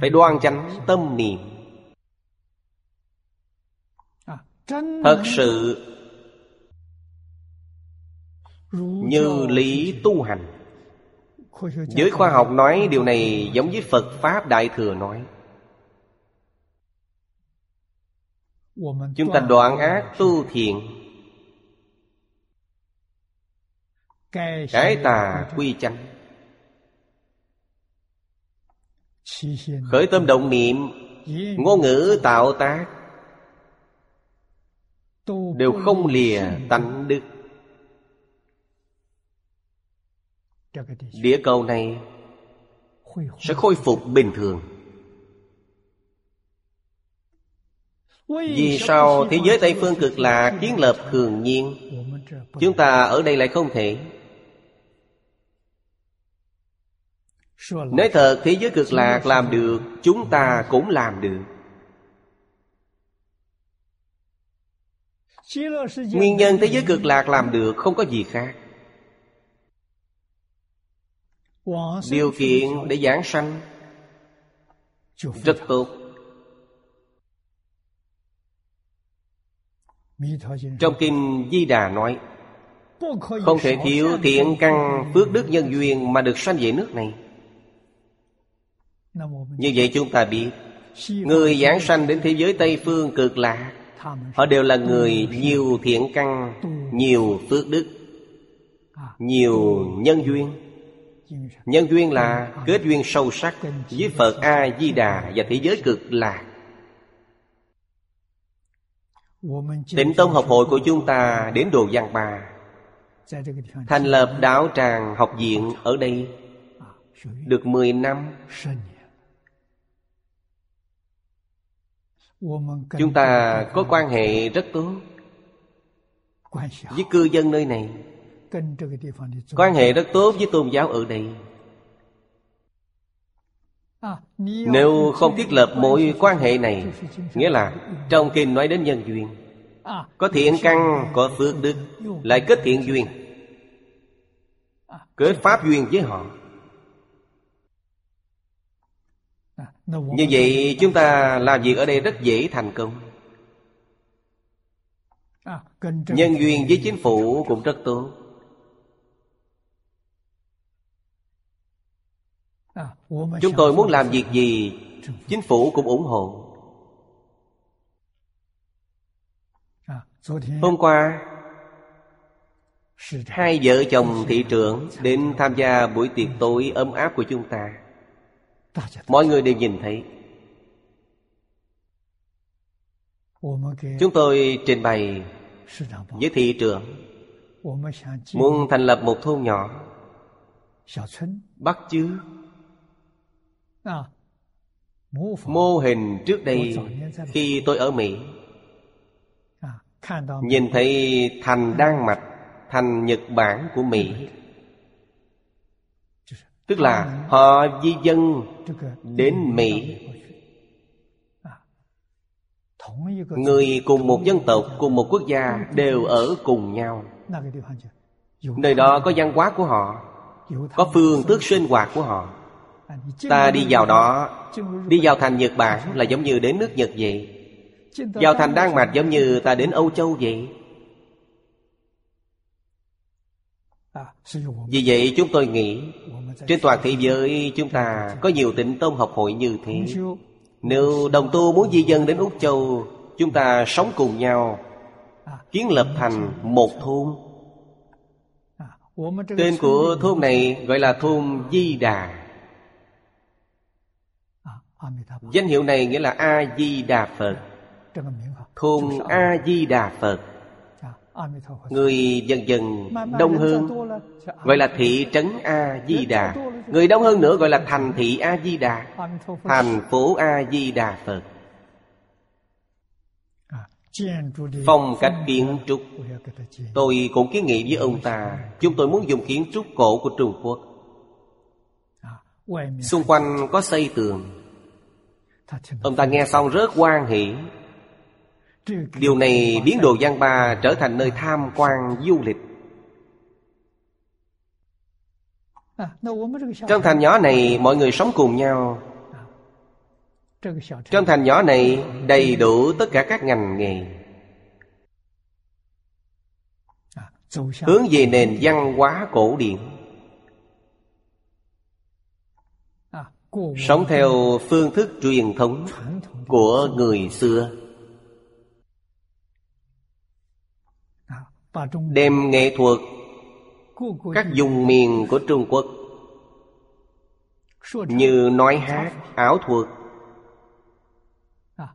Phải đoan chánh tâm niệm. Thật sự như lý tu hành. Giới khoa học nói điều này giống với phật pháp đại thừa nói chúng ta đoạn ác tu thiện. Cái tà quy chánh. Khởi tâm động niệm ngôn ngữ tạo tác. Đều không lìa tánh đức. Địa cầu này sẽ khôi phục bình thường vì sao thế giới tây phương cực lạc kiến lập thường nhiên? Chúng ta ở đây lại không thể. nói thật thế giới cực lạc làm được chúng ta cũng làm được. Nguyên nhân thế giới cực lạc làm được không có gì khác. Điều kiện để giảng sanh rất tốt trong kinh di đà nói không thể thiếu thiện căn phước đức nhân duyên mà được sanh về nước này. Như vậy chúng ta biết người giảng sanh đến thế giới tây phương cực lạc họ đều là người nhiều thiện căn nhiều phước đức nhiều nhân duyên. Nhân duyên. Là kết duyên sâu sắc với phật a di đà và thế giới cực lạc Tịnh Tông học hội của chúng ta đến Đồ Giang bà Thành lập đạo tràng học viện ở đây Được 10 năm. Chúng ta có quan hệ rất tốt Với cư dân nơi này. Quan hệ rất tốt với tôn giáo ở đây nếu không thiết lập mối quan hệ này Nghĩa là trong kinh nói đến nhân duyên Có thiện căn, có phước đức Lại kết thiện duyên Kết pháp duyên với họ. Như vậy chúng ta làm việc ở đây rất dễ thành công. Nhân duyên với chính phủ cũng rất tốt. Chúng tôi muốn làm việc gì, Chính phủ cũng ủng hộ. Hôm qua, Hai vợ chồng thị trưởng Đến tham gia buổi tiệc tối ấm áp của chúng ta. Mọi người đều nhìn thấy. Chúng tôi trình bày với thị trưởng Muốn thành lập một thôn nhỏ Bắt chước mô hình trước đây khi tôi ở mỹ. Nhìn thấy thành đan mạch thành nhật bản của mỹ. Tức là họ di dân đến mỹ. Người cùng một dân tộc cùng một quốc gia đều ở cùng nhau. Nơi đó có văn hóa của họ có phương tước sinh hoạt của họ. Ta đi vào đó. Đi vào thành Nhật Bản là giống như đến nước Nhật vậy. Vào thành Đan Mạch giống như ta đến Âu Châu vậy. Vì vậy chúng tôi nghĩ, Trên toàn thế giới chúng ta có nhiều tịnh tông học hội như thế. Nếu đồng tu muốn di dân đến Úc Châu, Chúng ta sống cùng nhau, Kiến lập thành một thôn. Tên của thôn này gọi là thôn Di Đà. Danh hiệu này nghĩa là A-di-đà Phật. Thôn A-di-đà Phật. Người dần dần đông hơn Gọi là thị trấn A-di-đà. Người đông hơn nữa gọi là thành thị A-di-đà. Thành phố A-di-đà Phật. Phong cách kiến trúc. Tôi cũng kiến nghị với ông ta Chúng tôi muốn dùng kiến trúc cổ của Trung Quốc. Xung quanh có xây tường. Ông ta nghe xong rất quan hỷ Điều này biến đồ Giang Ba trở thành nơi tham quan du lịch. Trong thành nhỏ này mọi người sống cùng nhau. Trong thành nhỏ này đầy đủ tất cả các ngành nghề. Hướng về nền văn hóa cổ điển. sống theo phương thức truyền thống của người xưa. Đem nghệ thuật các vùng miền của trung quốc như nói hát ảo thuật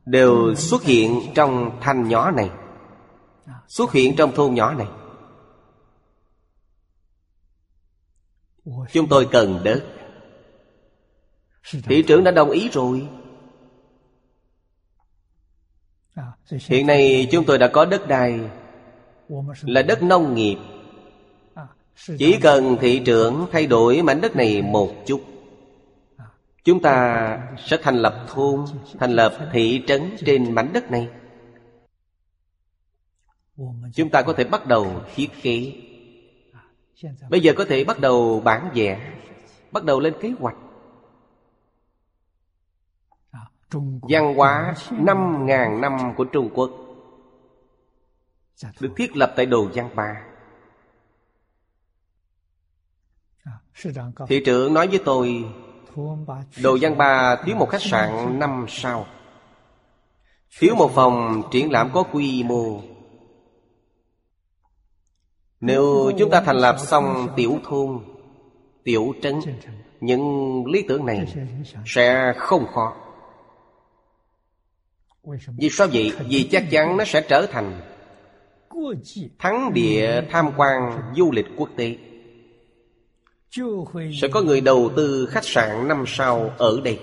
đều xuất hiện trong thanh nhỏ này xuất hiện trong thôn nhỏ này. Chúng tôi cần đất thị trưởng đã đồng ý rồi. hiện nay chúng tôi đã có đất đai. là đất nông nghiệp. chỉ cần thị trưởng thay đổi mảnh đất này một chút chúng ta sẽ thành lập thôn thành lập thị trấn trên mảnh đất này. Chúng ta có thể bắt đầu thiết kế. À, Bây giờ có thể bắt đầu bản vẽ bắt đầu lên kế hoạch văn hóa năm ngàn năm của trung quốc. Được thiết lập tại đồ văn ba. Thị trưởng nói với tôi đồ văn ba thiếu một khách sạn năm sao. Thiếu một phòng triển lãm có quy mô. Nếu chúng ta thành lập xong tiểu thôn tiểu trấn những lý tưởng này sẽ không khó. Vì sao vậy? Vì chắc chắn nó sẽ trở thành Thắng địa tham quan du lịch quốc tế. Sẽ có người đầu tư khách sạn năm sao ở đây.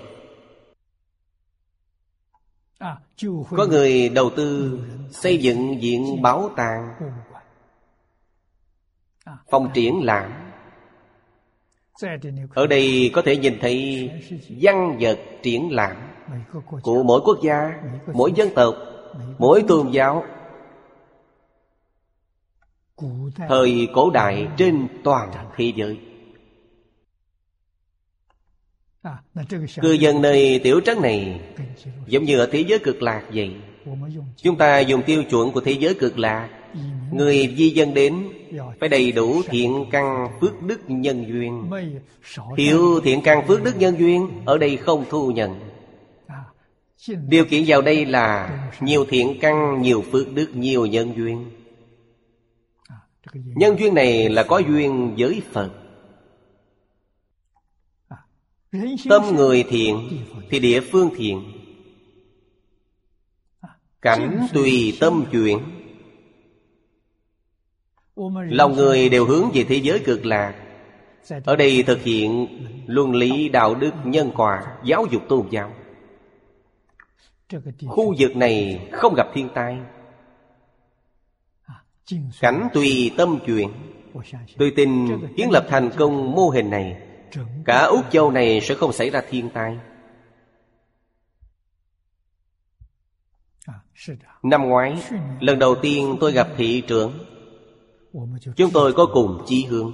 À, có người đầu tư xây dựng viện bảo tàng à, Phòng triển lãm. Ở đây có thể nhìn thấy văn vật triển lãm của mỗi quốc gia mỗi dân tộc mỗi tôn giáo. Thời cổ đại trên toàn thế giới. Cư dân nơi tiểu trấn này giống như ở thế giới cực lạc vậy. Chúng ta dùng tiêu chuẩn của thế giới cực lạc. Người di dân đến phải đầy đủ thiện căn phước đức nhân duyên. Thiếu thiện căn phước đức nhân duyên ở đây không thu nhận điều kiện vào đây là nhiều thiện căn, nhiều phước đức, nhiều nhân duyên. Nhân duyên này là có duyên với phật. Tâm người thiện thì địa phương thiện. Cảnh tùy tâm chuyển. Lòng người đều hướng về thế giới cực lạc. Ở đây thực hiện luân lý đạo đức, nhân quả, giáo dục tôn giáo. Khu vực này không gặp thiên tai. Cảnh tùy tâm chuyện. Tôi tin kiến lập thành công mô hình này Cả Úc Châu này sẽ không xảy ra thiên tai. Năm ngoái Lần đầu tiên tôi gặp thị trưởng. Chúng tôi có cùng chí hướng.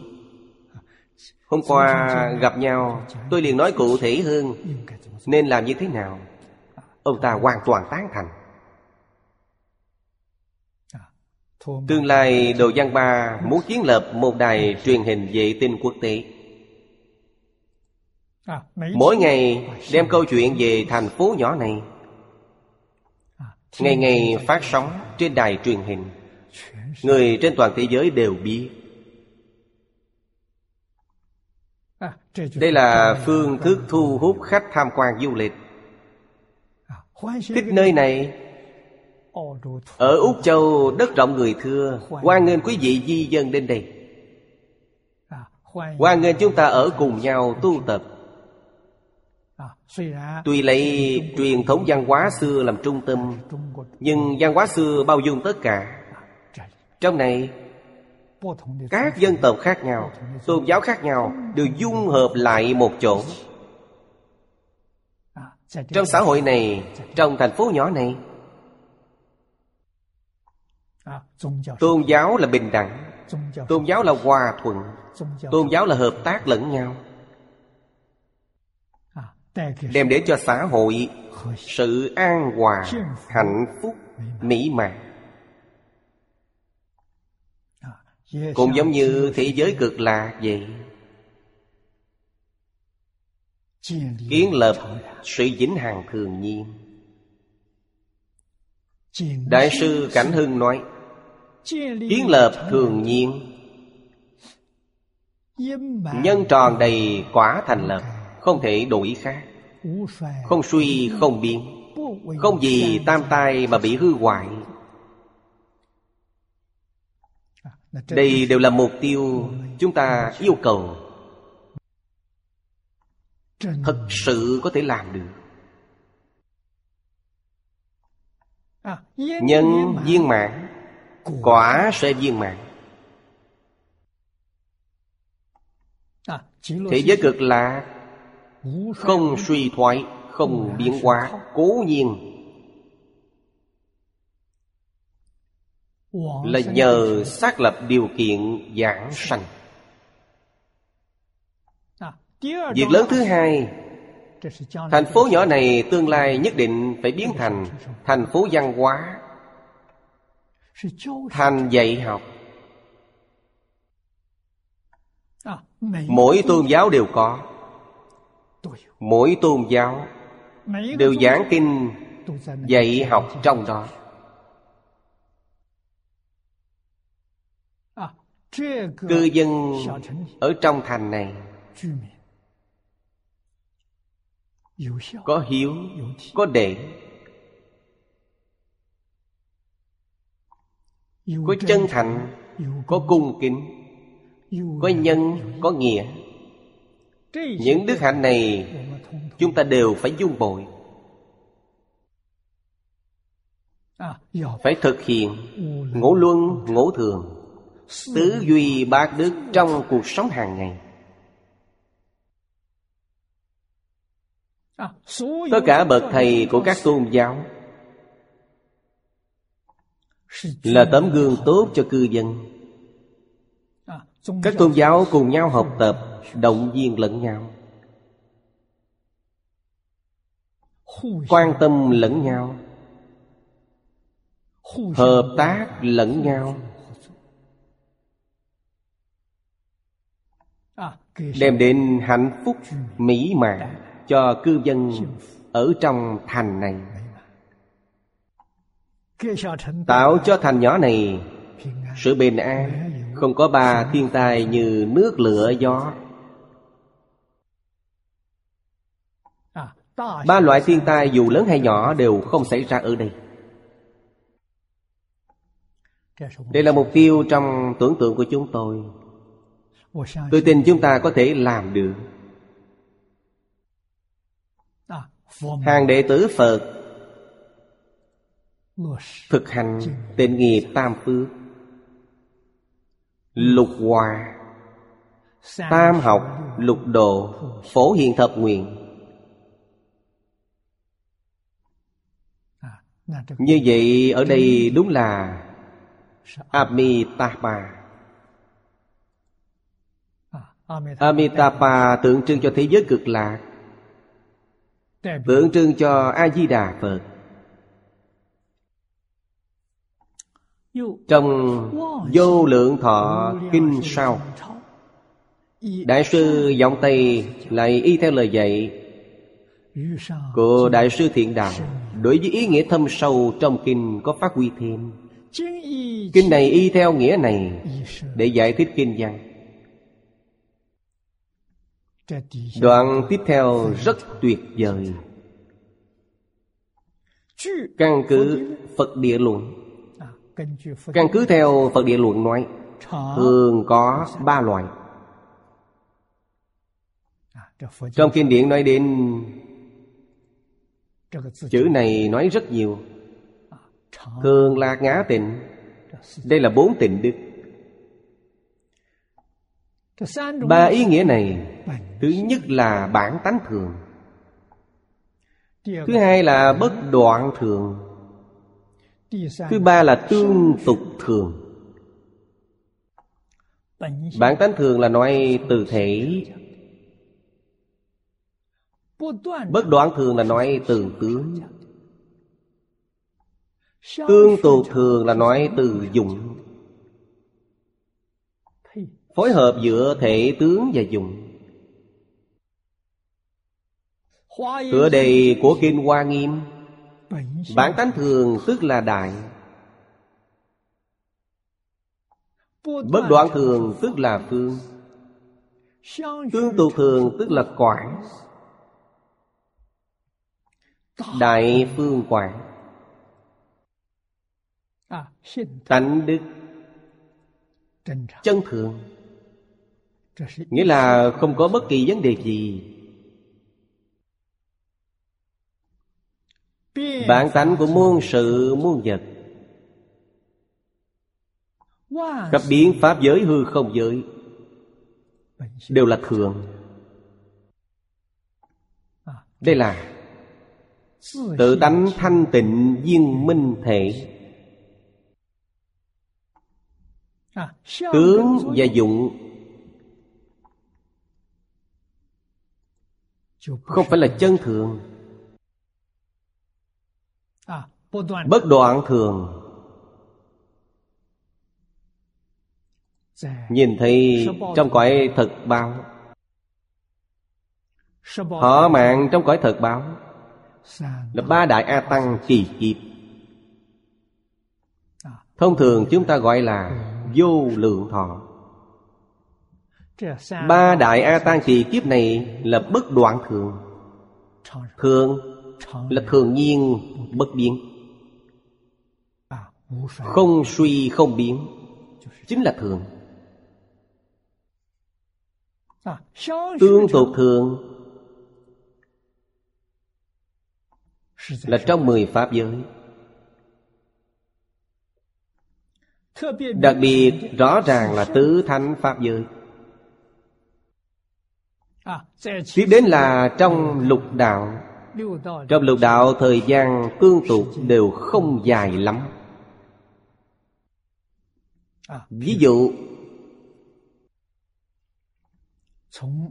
Hôm qua gặp nhau Tôi liền nói cụ thể hơn Nên làm như thế nào. Ông ta hoàn toàn tán thành. Tương lai Đồ Giang Ba muốn kiến lập một đài truyền hình vệ tinh quốc tế. Mỗi ngày đem câu chuyện về thành phố nhỏ này. Ngày ngày phát sóng trên đài truyền hình. Người trên toàn thế giới đều biết. Đây là phương thức thu hút khách tham quan du lịch Thích nơi này, Ở Úc Châu, đất rộng người thưa. Hoan nghênh quý vị di dân đến đây. Hoan nghênh chúng ta ở cùng nhau tu tập. Tuy lấy truyền thống văn hóa xưa làm trung tâm, Nhưng văn hóa xưa bao dung tất cả. Trong này, Các dân tộc khác nhau, Tôn giáo khác nhau Đều dung hợp lại một chỗ. Trong xã hội này, Trong thành phố nhỏ này, Tôn giáo là bình đẳng, Tôn giáo là hòa thuận, Tôn giáo là hợp tác lẫn nhau. Đem đến cho xã hội sự an hòa, hạnh phúc, mỹ mãn. Cũng giống như thế giới cực lạc vậy kiến lập sự vĩnh hằng thường nhiên đại sư cảnh hưng nói, kiến lập thường nhiên, nhân tròn đầy quả thành lập không thể đổi khác, không suy, không biến, không gì tam tai mà bị hư hoại. Đây đều là mục tiêu chúng ta yêu cầu thật sự có thể làm được. Nhân viên mạng quả sẽ viên mạng thế giới cực lạc không suy thoái không biến hóa cố nhiên. Là nhờ xác lập điều kiện giảng sanh việc lớn thứ hai thành phố nhỏ này tương lai nhất định phải biến thành thành phố văn hóa thành dạy học. Mỗi tôn giáo đều có. mỗi tôn giáo đều giảng kinh dạy học trong đó. Cư dân ở trong thành này có hiếu có đệ。Có chân thành có cung kính có nhân có nghĩa。Những đức hạnh này chúng ta đều phải dung bội。Phải thực hiện ngũ luân ngũ thường tứ duy bát đức trong cuộc sống hàng ngày tất cả bậc thầy của các tôn giáo là tấm gương tốt cho cư dân. Các tôn giáo cùng nhau học tập động viên lẫn nhau. Quan tâm lẫn nhau. Hợp tác lẫn nhau. đem đến hạnh phúc mỹ mãn cho cư dân ở trong thành này. Tạo cho thành nhỏ này sự bình an, không có ba thiên tai như nước lửa, gió. Ba loại thiên tai dù lớn hay nhỏ đều không xảy ra ở đây. Đây là mục tiêu trong tưởng tượng của chúng tôi. Tôi tin chúng ta có thể làm được. Hàng đệ tử Phật Thực hành tên nghiệp tam phước. Lục hòa Tam học Lục độ Phổ hiện thập nguyện. Như vậy ở đây đúng là Amitabha Amitabha tượng trưng cho thế giới cực lạc Tượng trưng cho A-di-đà Phật. Trong vô lượng thọ kinh sau Đại sư giọng Tây lại y theo lời dạy Của Đại sư Thiện Đạo Đối với ý nghĩa thâm sâu trong kinh có phát huy thêm. Kinh này y theo nghĩa này Để giải thích kinh văn Đoạn tiếp theo rất tuyệt vời. Căn cứ Phật địa luận. Căn cứ theo Phật địa luận nói, Thường có ba loại. Trong kinh điển nói đến, Chữ này nói rất nhiều. Thường là ngã tịnh. Đây là bốn tịnh đức. Ba ý nghĩa này Thứ nhất là bản tánh thường. Thứ hai là bất đoạn thường. Thứ ba là tương tục thường. Bản tánh thường là nói từ thể. Bất đoạn thường là nói từ tướng. Tương tục thường là nói từ dụng Phối hợp giữa thể tướng và dụng Tựa đề của Kinh Hoa Nghiêm, Bản tánh thường tức là đại. Bất đoạn thường tức là phương. Tương tục thường tức là quảng. Đại phương quảng. Tánh đức. Chân thường. Nghĩa là không có bất kỳ vấn đề gì. Bản tánh của muôn sự, muôn vật. Các biến pháp giới hư không giới Đều là thường. Đây là Tự tánh thanh tịnh viên minh thể. Tướng và dụng Không phải là chân thường. Bất đoạn thường. Nhìn thấy trong cõi thật báo. Họ mạng trong cõi thật báo. Là ba đại A Tăng kỳ kiếp Thông thường chúng ta gọi là vô lượng thọ Ba đại A Tăng kỳ kiếp này là bất đoạn thường. Thường là thường nhiên bất biến. Không suy không biến. Chính là thường. Tương tục thường là trong mười pháp giới. Đặc biệt rõ ràng là tứ thánh pháp giới tiếp đến là trong lục đạo. Trong lục đạo thời gian tương tục đều không dài lắm. Ví dụ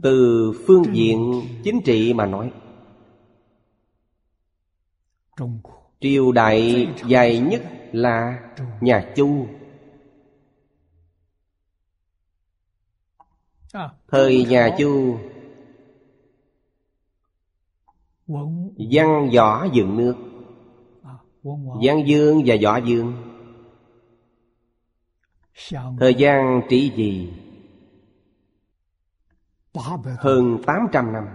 từ phương diện chính trị mà nói triều đại dài nhất là nhà chu. Thời nhà chu văn võ dựng nước. Văn dương và võ dương. Thời gian trị vì. Hơn 800 năm.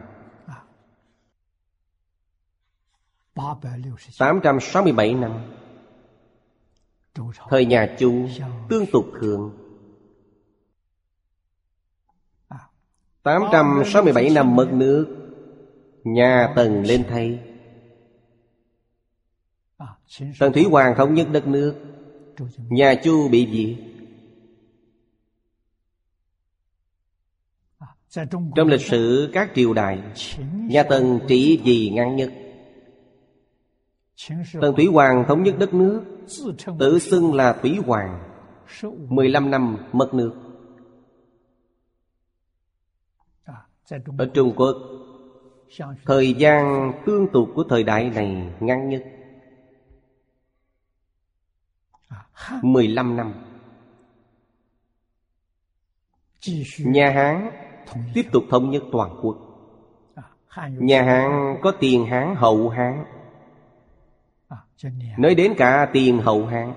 867 năm. Thời nhà Chu tương tục thường 867 năm mất nước Nhà Tần lên thay. Tần Thủy Hoàng thống nhất đất nước. Nhà Chu bị diệt Trong lịch sử các triều đại Nhà Tần trị vì ngăn nhất. Tần Thủy Hoàng thống nhất đất nước. Tự xưng là Thủy Hoàng. 15 năm mất nước. Ở Trung Quốc Thời gian tương tục của thời đại này ngắn nhất. 15 năm. Nhà Hán tiếp tục thống nhất toàn quốc. Nhà Hán có tiền Hán, hậu Hán. Nói đến cả tiền hậu Hán.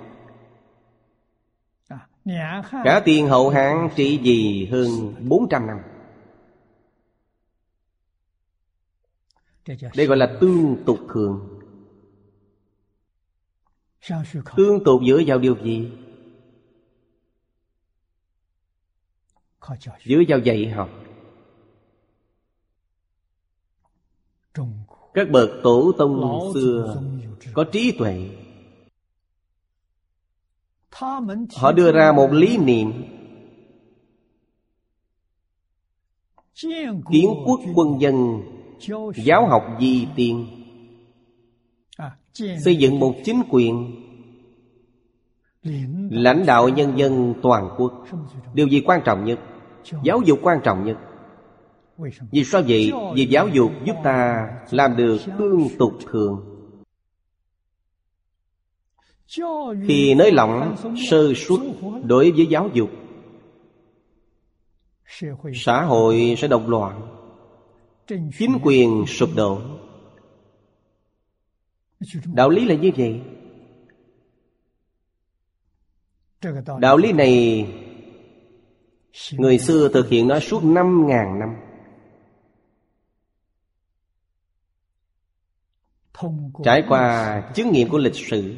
Cả tiền hậu Hán trị gì hơn 400 năm. Đây gọi là tương tục thường. Tương tục dựa vào điều gì? Dựa vào dạy học Các bậc tổ tông xưa Có trí tuệ. Họ đưa ra một lý niệm. Kiến quốc quân dân Giáo học di tiên. Xây dựng một chính quyền. Lãnh đạo nhân dân toàn quốc. Điều gì quan trọng nhất? Giáo dục quan trọng nhất. Vì sao vậy? Vì giáo dục giúp ta làm được tương tục thường. Khi nới lỏng sơ suất đối với giáo dục, Xã hội sẽ động loạn. Chính quyền sụp đổ. Đạo lý là như vậy. Đạo lý này Người xưa thực hiện nó suốt năm ngàn năm. Trải qua chứng nghiệm của lịch sử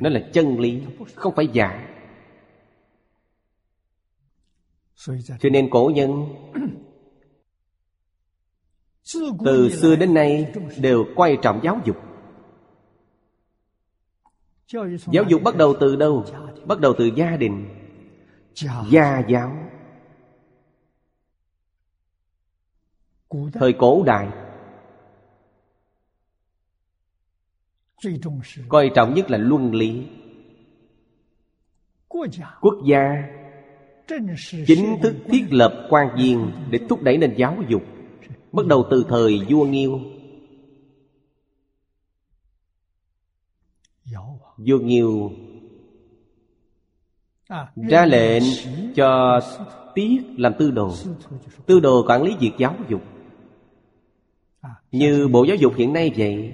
Nó là chân lý Không phải giả. Cho nên cổ nhân từ xưa đến nay Đều quan trọng giáo dục. Giáo dục bắt đầu từ đâu? Bắt đầu từ gia đình. Gia giáo. Thời cổ đại. Coi trọng nhất là luân lý. Quốc gia. Chính thức thiết lập quan viên Để thúc đẩy nền giáo dục. Bắt đầu từ thời vua Nghiêu. Vua Nghiêu ra lệnh cho Tiết làm tư đồ. Tư đồ quản lý việc giáo dục. Như Bộ Giáo dục hiện nay vậy,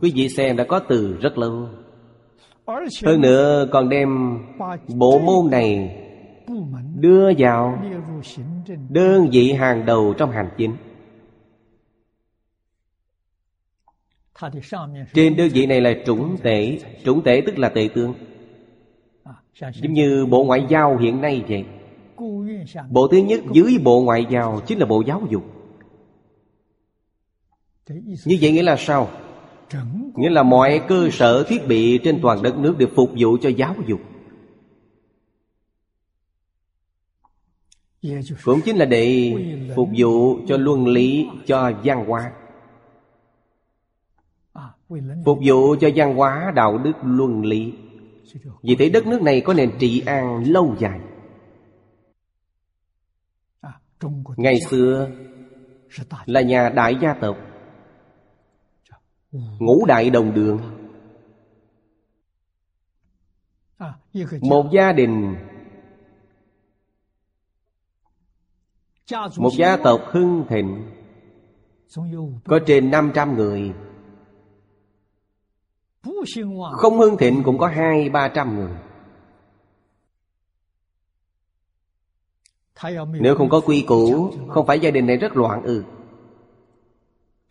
Quý vị xem đã có từ rất lâu. Hơn nữa còn đem bộ môn này Đưa vào đơn vị hàng đầu trong hành chính. Trên đơn vị này là chủng tể chủng tể tức là tệ tướng. Giống như Bộ Ngoại giao hiện nay vậy. Bộ thứ nhất dưới Bộ Ngoại giao Chính là Bộ Giáo dục. Như vậy nghĩa là sao? Nghĩa là mọi cơ sở thiết bị trên toàn đất nước Đều phục vụ cho giáo dục. Cũng chính là để phục vụ cho luân lý Cho văn hóa. Phục vụ cho văn hóa đạo đức luân lý. Vì thế đất nước này có nền trị an lâu dài. Ngày xưa là nhà đại gia tộc. Ngũ đại đồng đường. Một gia đình Một gia tộc hưng thịnh Có trên 500 người. Không hưng thịnh cũng có hai ba trăm người. Nếu không có quy củ Không phải gia đình này rất loạn ư.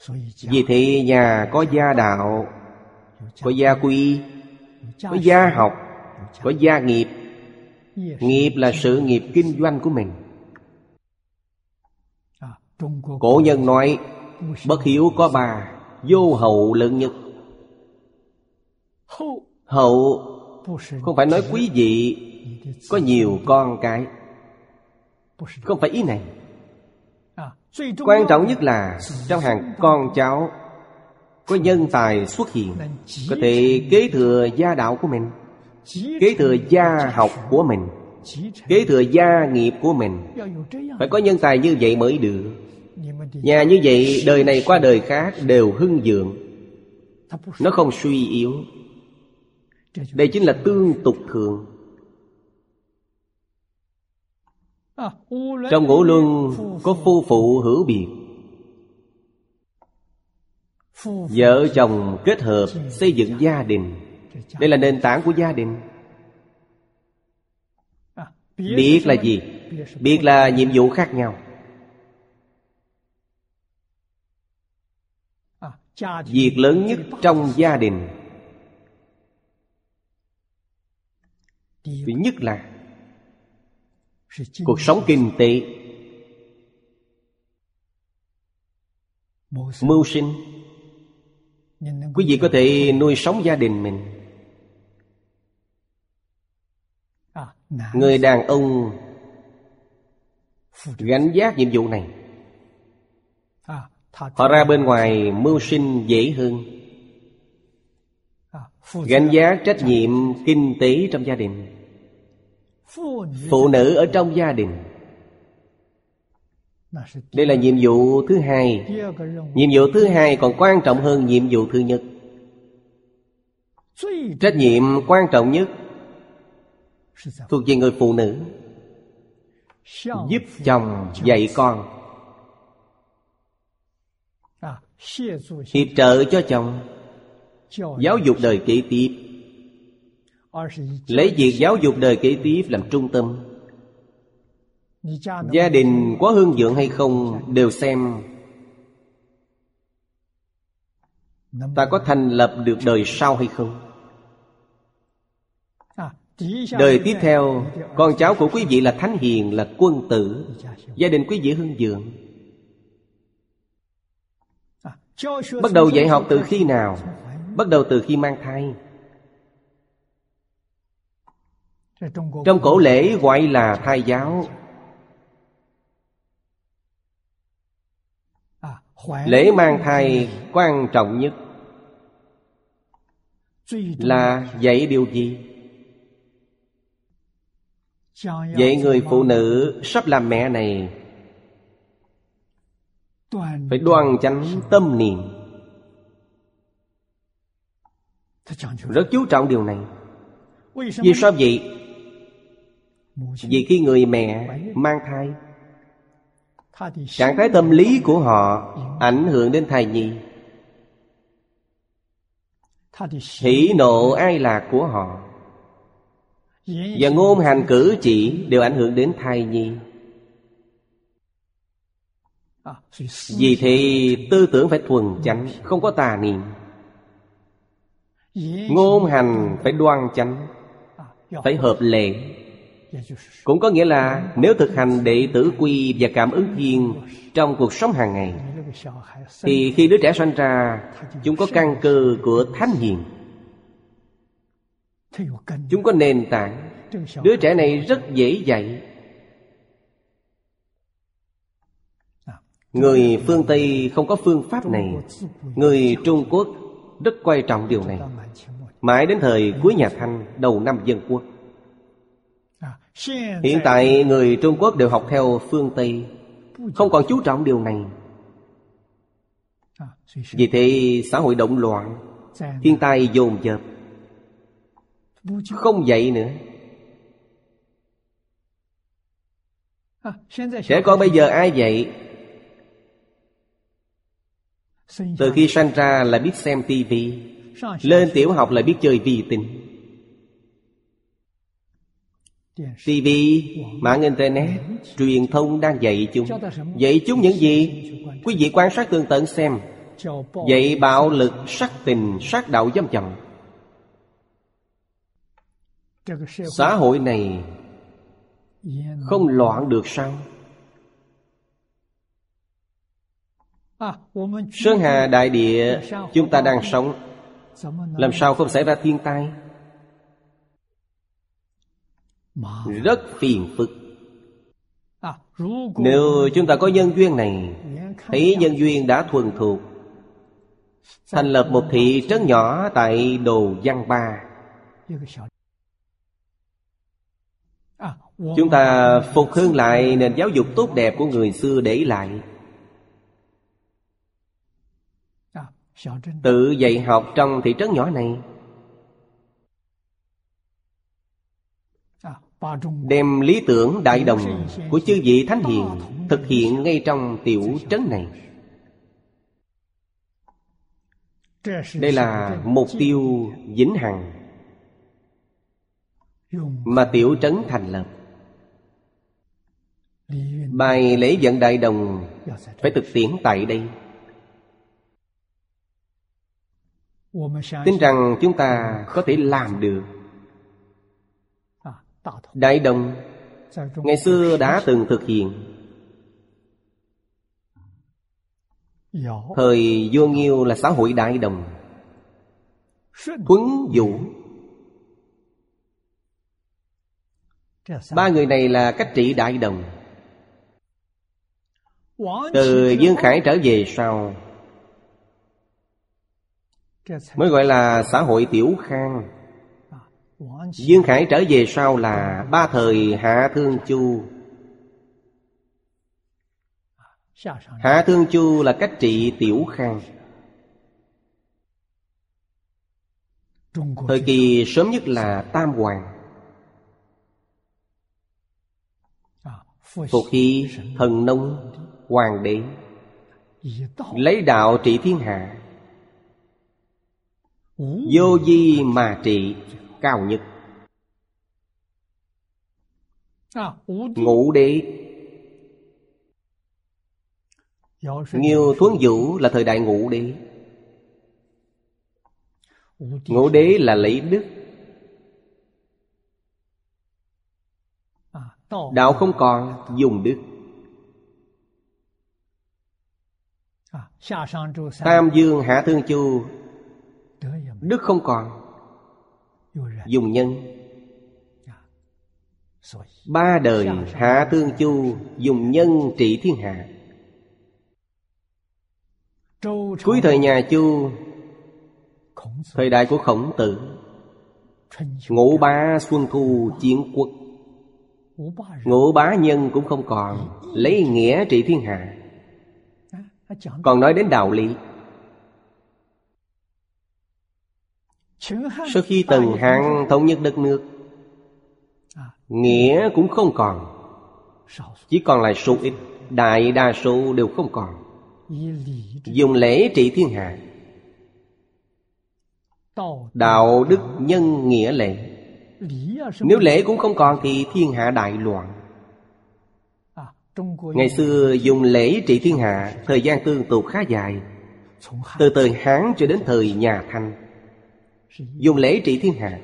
Ừ. Vì thế nhà có gia đạo Có gia quy Có gia học Có gia nghiệp. Nghiệp là sự nghiệp kinh doanh của mình Cổ nhân nói Bất hiếu có bà Vô hậu lớn nhất. Hậu. Không phải nói quý vị Có nhiều con cái. Không phải ý này. Quan trọng nhất là Trong hàng con cháu Có nhân tài xuất hiện Có thể kế thừa gia đạo của mình Kế thừa gia học của mình Kế thừa gia nghiệp của mình. Phải có nhân tài như vậy mới được Nhà như vậy, đời này qua đời khác đều hưng dượng Nó không suy yếu. Đây chính là tương tục thường. Trong ngũ luân, có phu phụ hữu biệt. Vợ chồng kết hợp xây dựng gia đình. Đây là nền tảng của gia đình. Biết là gì? Biết là nhiệm vụ khác nhau. Việc lớn nhất trong gia đình. Thứ nhất là Cuộc sống kinh tế. Mưu sinh. Quý vị có thể nuôi sống gia đình mình. Người đàn ông Gánh giác nhiệm vụ này. Họ ra bên ngoài mưu sinh dễ hơn Gánh giá trách nhiệm kinh tế trong gia đình. Phụ nữ ở trong gia đình. Đây là nhiệm vụ thứ hai. Nhiệm vụ thứ hai còn quan trọng hơn nhiệm vụ thứ nhất. Trách nhiệm quan trọng nhất Thuộc về người phụ nữ, Giúp chồng dạy con. Hiệp trợ cho chồng. Giáo dục đời kế tiếp. Lấy việc giáo dục đời kế tiếp làm trung tâm. Gia đình có hương dưỡng hay không Đều xem. Ta có thành lập được đời sau hay không? Đời tiếp theo Con cháu của quý vị là thánh hiền Là quân tử. Gia đình quý vị hưng dưỡng Bắt đầu dạy học từ khi nào? Bắt đầu từ khi mang thai. Trong cổ lễ gọi là thai giáo. Lễ mang thai quan trọng nhất Là dạy điều gì? Dạy người phụ nữ sắp làm mẹ này phải đoan chánh tâm niệm. Rất chú trọng điều này. Vì sao vậy? Vì khi người mẹ mang thai Trạng thái tâm lý của họ Ảnh hưởng đến thai nhi. Hỷ nộ ai lạc của họ? Và ngôn hành cử chỉ Đều ảnh hưởng đến thai nhi Vì thế tư tưởng phải thuần chánh Không có tà niệm. Ngôn hành phải đoan chánh Phải hợp lệ. Cũng có nghĩa là nếu thực hành đệ tử quy và cảm ứng thiên trong cuộc sống hàng ngày thì khi đứa trẻ sanh ra chúng có căn cơ của thánh hiền. Chúng có nền tảng. Đứa trẻ này rất dễ dạy người phương tây không có phương pháp này. Người trung quốc rất quan trọng điều này. Mãi đến thời cuối nhà thanh, đầu năm dân quốc. Hiện tại người Trung Quốc đều học theo phương Tây, Không còn chú trọng điều này. Vì thế, xã hội động loạn, Thiên tai dồn dập, Không dạy nữa. Trẻ con bây giờ ai dạy từ khi sanh ra là biết xem tivi Lên tiểu học là biết chơi vi tính. TV, mạng Internet, truyền thông đang dạy chúng. Dạy chúng những gì? Quý vị quan sát tương tận xem. Dạy bạo lực, sắc tình, sát đạo dâm chồng Xã hội này Không loạn được sao? Sơn Hà, Đại Địa, Chúng ta đang sống. Làm sao không xảy ra thiên tai? Rất phiền phức. Nếu chúng ta có nhân duyên này, thấy nhân duyên đã thuần thuộc, thành lập một thị trấn nhỏ tại đồ văn ba. Chúng ta phục hưng lại nền giáo dục tốt đẹp của người xưa để lại. Tự dạy học trong thị trấn nhỏ này. Đem lý tưởng đại đồng của chư vị Thánh Hiền Thực hiện ngay trong tiểu trấn này. Đây là mục tiêu vĩnh hằng Mà tiểu trấn thành lập. Bài lễ vận đại đồng Phải thực tiễn tại đây Tin rằng chúng ta có thể làm được. Đại đồng Ngày xưa đã từng thực hiện. Thời vua Nghiêu là xã hội đại đồng Thuấn Vũ. Ba người này là cách trị đại đồng. Từ Dương Khải trở về sau Mới gọi là xã hội tiểu khang. Dương Khải trở về sau là ba thời Hạ Thương Chu. Hạ Thương Chu là cách trị tiểu khang. Thời kỳ sớm nhất là Tam Hoàng. Phục hy thần nông hoàng đế. Lấy đạo trị thiên hạ. Vô di mà trị cao nhất. Ngũ đế Nhiều thuấn vũ là thời đại ngũ đế Ngũ đế là lấy đức. Đạo không còn dùng đức. Tam dương hạ thương chu Đức không còn. Dùng nhân. Ba đời Hạ tương Chu Dùng nhân trị thiên hạ. Cuối thời nhà Chu, Thời đại của khổng tử, Ngũ bá xuân thu chiến quốc. Ngũ bá nhân cũng không còn, Lấy nghĩa trị thiên hạ. Còn nói đến đạo lý Sau khi Tần Hạng thống nhất đất nước Nghĩa cũng không còn. Chỉ còn lại số ít Đại đa số đều không còn. Dùng lễ trị thiên hạ. Đạo đức nhân nghĩa lễ. Nếu lễ cũng không còn thì thiên hạ đại loạn. Ngày xưa dùng lễ trị thiên hạ Thời gian tương tục khá dài. Từ thời Hán cho đến thời nhà Thanh Dùng lễ trị thiên hạ.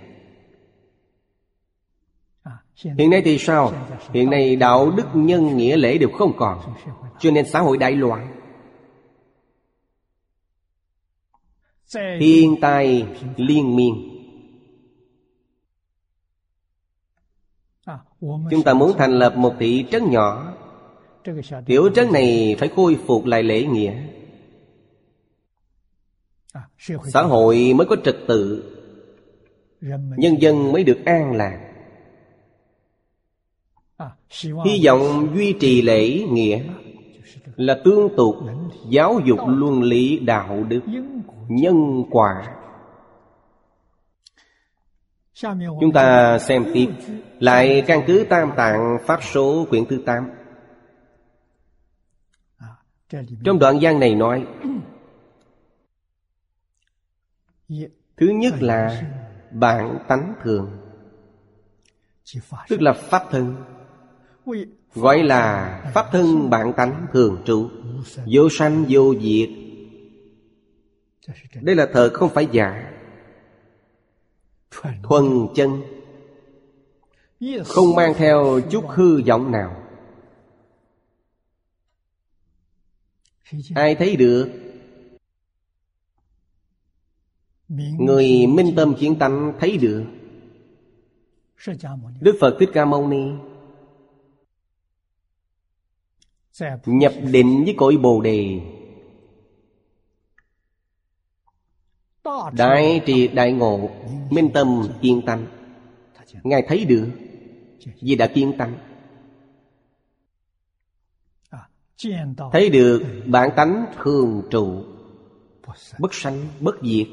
Hiện nay thì sao? Hiện nay đạo đức nhân nghĩa lễ đều không còn, Cho nên xã hội đại loạn. Thiên tai liên miên. Chúng ta muốn thành lập một thị trấn nhỏ. Tiểu trấn này phải khôi phục lại lễ nghĩa. Xã hội mới có trật tự. Nhân dân mới được an lạc. Hy vọng duy trì lễ nghĩa Là tương tục giáo dục luân lý đạo đức Nhân quả. Chúng ta xem tiếp Lại căn cứ tam tạng Pháp số quyển thứ tám. Trong đoạn văn này nói Thứ nhất là bản tánh thường, Tức là pháp thân. Gọi là pháp thân bản tánh thường trụ, Vô sanh, vô diệt. Đây là thật không phải giả. Thuần chân, Không mang theo chút hư vọng nào. Ai thấy được? Người minh tâm kiến tánh thấy được. Đức Phật Thích Ca Mâu Ni Nhập định với cõi Bồ Đề. Đại trì đại ngộ Minh tâm yên tâm Ngài thấy được vì đã kiên tánh. Thấy được bản tánh thường trụ bất sanh bất diệt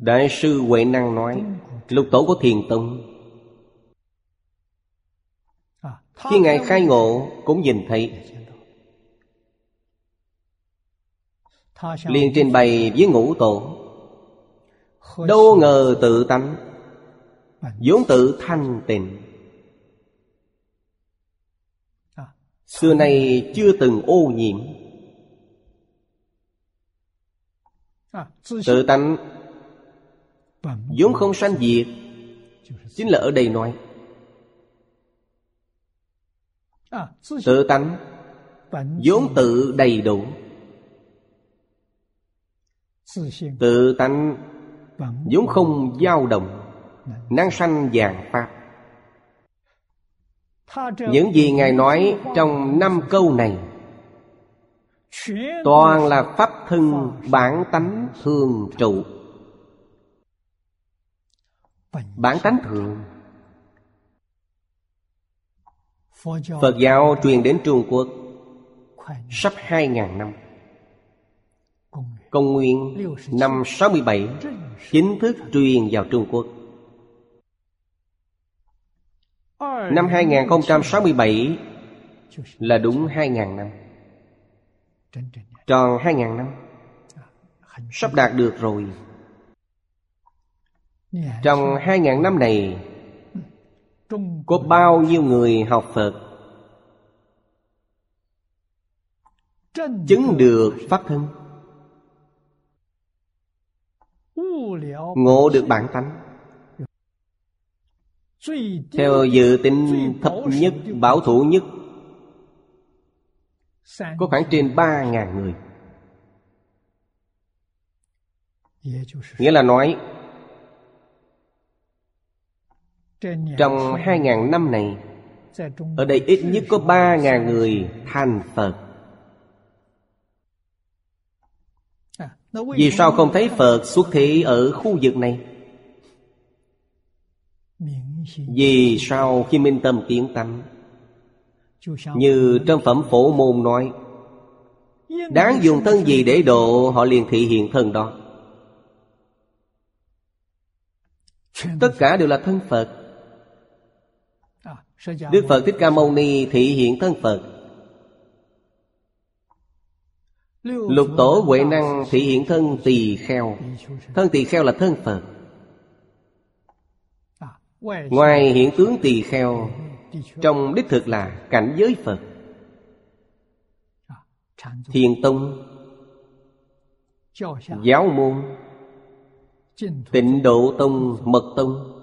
đại sư huệ năng nói lục tổ của thiền tông khi ngài khai ngộ cũng nhìn thấy. Liền trình bày với ngũ tổ. Đâu ngờ tự tánh vốn tự thanh tịnh. Xưa nay chưa từng ô nhiễm. Tự tánh vốn không sanh diệt chính là ở đây nói. Tự tánh vốn tự đầy đủ. Tự tánh vốn không dao động năng sanh vàng pháp. Những gì ngài nói trong năm câu này toàn là pháp thân bản tánh thường trụ bản tánh thường phật giáo truyền đến trung quốc sắp hai ngàn năm công nguyên năm 67 chính thức truyền vào Trung Quốc. Năm 2067 là đúng 2.000 năm. Tròn 2.000 năm. Sắp đạt được rồi. Trong 2.000 năm này Có bao nhiêu người học Phật? Chứng được Pháp thân. Ngộ được bản tánh. Theo dự tính thấp nhất, bảo thủ nhất Có khoảng trên ba ngàn người. Nghĩa là nói Trong hai ngàn năm này Ở đây ít nhất có ba ngàn người thành Phật. Vì sao không thấy Phật xuất thị ở khu vực này? Vì sao khi minh tâm kiến tâm? Như trong phẩm phổ môn nói Đáng dùng thân gì để độ Họ liền thị hiện thân đó. Tất cả đều là thân Phật Đức Phật Thích Ca Mâu Ni thị hiện thân Phật. Lục tổ Huệ Năng thị hiện thân tỳ kheo. Thân tỳ kheo là thân Phật. Ngoài hiện tướng tỳ kheo Trong đích thực là cảnh giới Phật. Thiền Tông Giáo môn Tịnh Độ Tông Mật Tông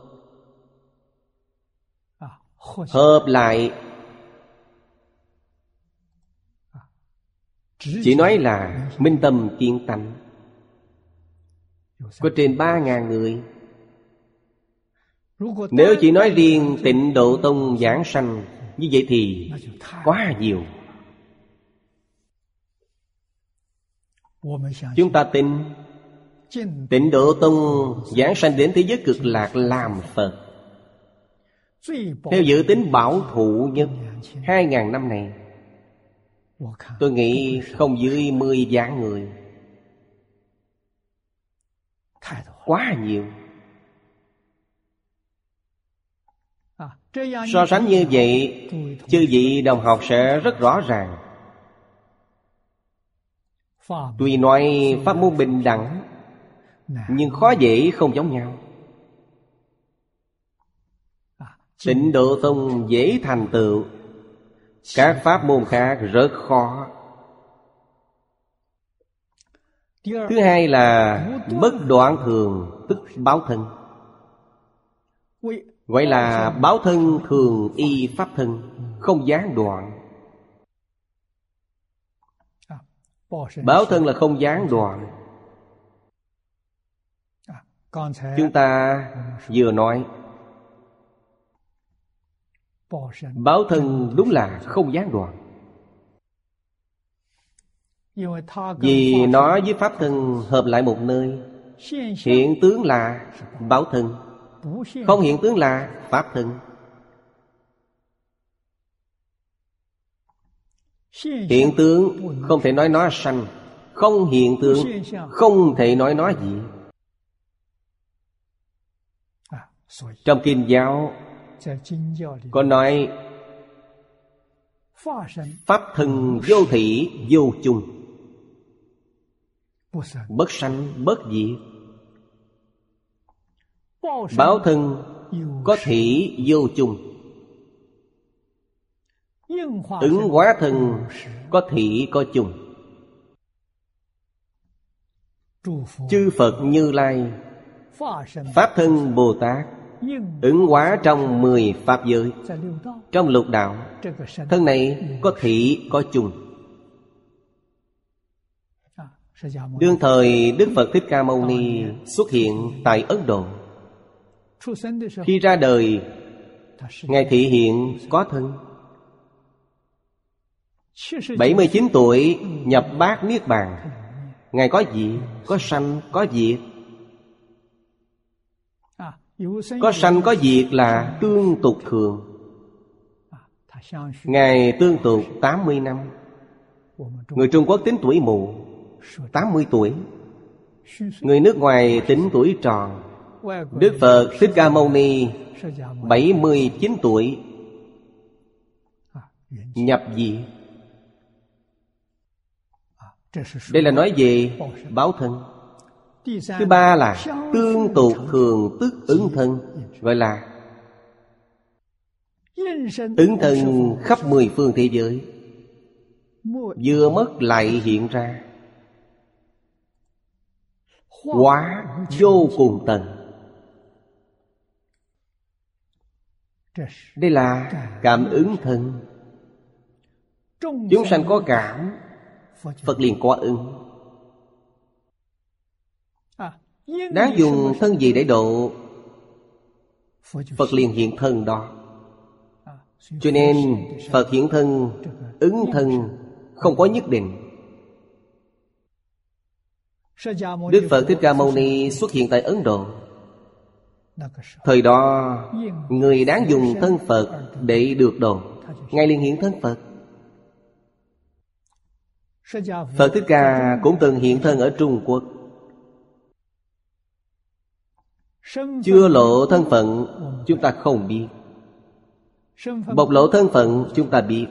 Hợp lại. Chỉ nói là minh tâm kiên tánh. Có trên ba ngàn người. Nếu chỉ nói riêng tịnh độ tông giảng sanh Như vậy thì quá nhiều. Chúng ta tin Tịnh độ tông giảng sanh đến thế giới cực lạc làm Phật theo dự tính bảo thủ nhất Hai ngàn năm này, Tôi nghĩ không dưới mười vạn người. Quá nhiều. So sánh như vậy, Chư vị đồng học sẽ rất rõ ràng. Tuy nói pháp môn bình đẳng, Nhưng khó dễ không giống nhau. Tịnh độ tông dễ thành tựu. Các pháp môn khác rất khó. Thứ hai là bất đoạn thường, tức báo thân. Gọi là báo thân thường y pháp thân, Không gián đoạn. Báo thân là không gián đoạn. Chúng ta vừa nói Báo thân đúng là không gián đoạn. Vì nó với Pháp thân hợp lại một nơi Hiện tướng là báo thân. Không hiện tướng là Pháp thân. Hiện tướng không thể nói nó sanh. Không hiện tướng Không thể nói nó gì. Trong Kinh giáo Có nói Pháp thân vô thị vô chung. Bất sanh bất diệt. Báo thân có thị vô chung. Ứng hóa thân có thị có chung. Chư Phật Như Lai Pháp thân Bồ Tát Ứng hóa trong mười Pháp giới. Trong lục đạo Thân này có thị có chung. Đương thời Đức Phật Thích Ca Mâu Ni xuất hiện tại Ấn Độ. Khi ra đời Ngài thị hiện có thân. 79 tuổi nhập bát Niết Bàn. Ngài có gì? Có sanh, có diệt có sanh, có diệt là tương tục thường. Ngài tương tục 80 năm. Người Trung Quốc tính tuổi mù 80 tuổi. Người nước ngoài tính tuổi tròn. Đức Phật Thích Ca Mâu Ni 79 tuổi. Nhập gì? đây là nói về báo thân. Thứ ba là tương tục thường tức ứng thân, Gọi là Ứng thân khắp mười phương thế giới. Vừa mất lại hiện ra. Quá vô cùng tận. Đây là cảm ứng thân. Chúng sanh có cảm, Phật liền có ứng. Đáng dùng thân gì để độ Phật liền hiện thân đó. Cho nên Phật hiện thân Ứng thân Không có nhất định. Đức Phật Thích Ca Mâu Ni xuất hiện tại Ấn Độ. Thời đó Người đáng dùng thân Phật Để được độ. Ngài liền hiện thân Phật. Phật Thích Ca cũng từng hiện thân ở Trung Quốc Chưa lộ thân phận, chúng ta không biết. Bộc lộ thân phận, chúng ta biết.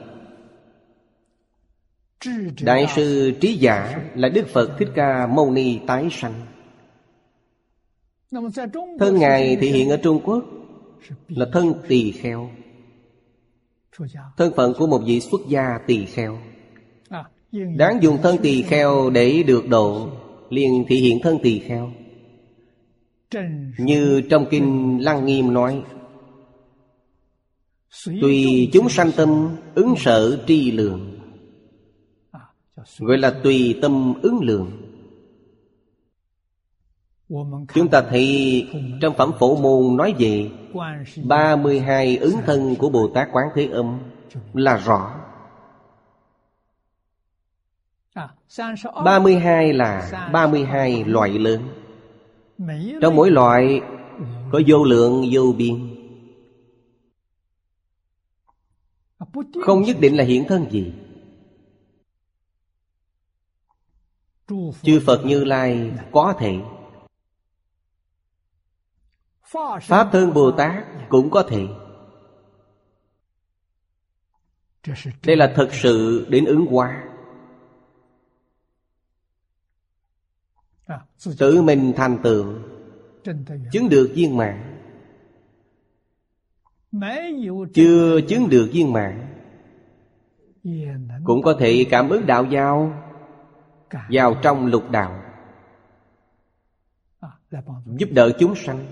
Đại sư trí giả là Đức Phật Thích Ca Mâu Ni tái sanh. Thân Ngài thể hiện ở Trung Quốc, Là thân tỳ kheo. Thân phận của một vị xuất gia tỳ kheo. Đáng dùng thân tỳ kheo để được độ, liền thị hiện thân tỳ kheo. Như trong kinh Lăng Nghiêm nói, Tùy chúng sanh tâm ứng sở tri lượng Gọi là tùy tâm ứng lượng Chúng ta thấy trong phẩm phổ môn nói về 32 ứng thân của Bồ Tát Quán Thế Âm Là rõ. 32 là 32 loại lớn. Trong mỗi loại có vô lượng vô biên. Không nhất định là hiện thân gì. Chư Phật Như Lai có thể. Pháp thân Bồ Tát cũng có thể. Đây là thật sự đến ứng hóa Tự mình thành tựu. Chứng được viên mạng Chưa chứng được viên mạng Cũng có thể cảm ứng đạo giao. Vào trong lục đạo. Giúp đỡ chúng sanh.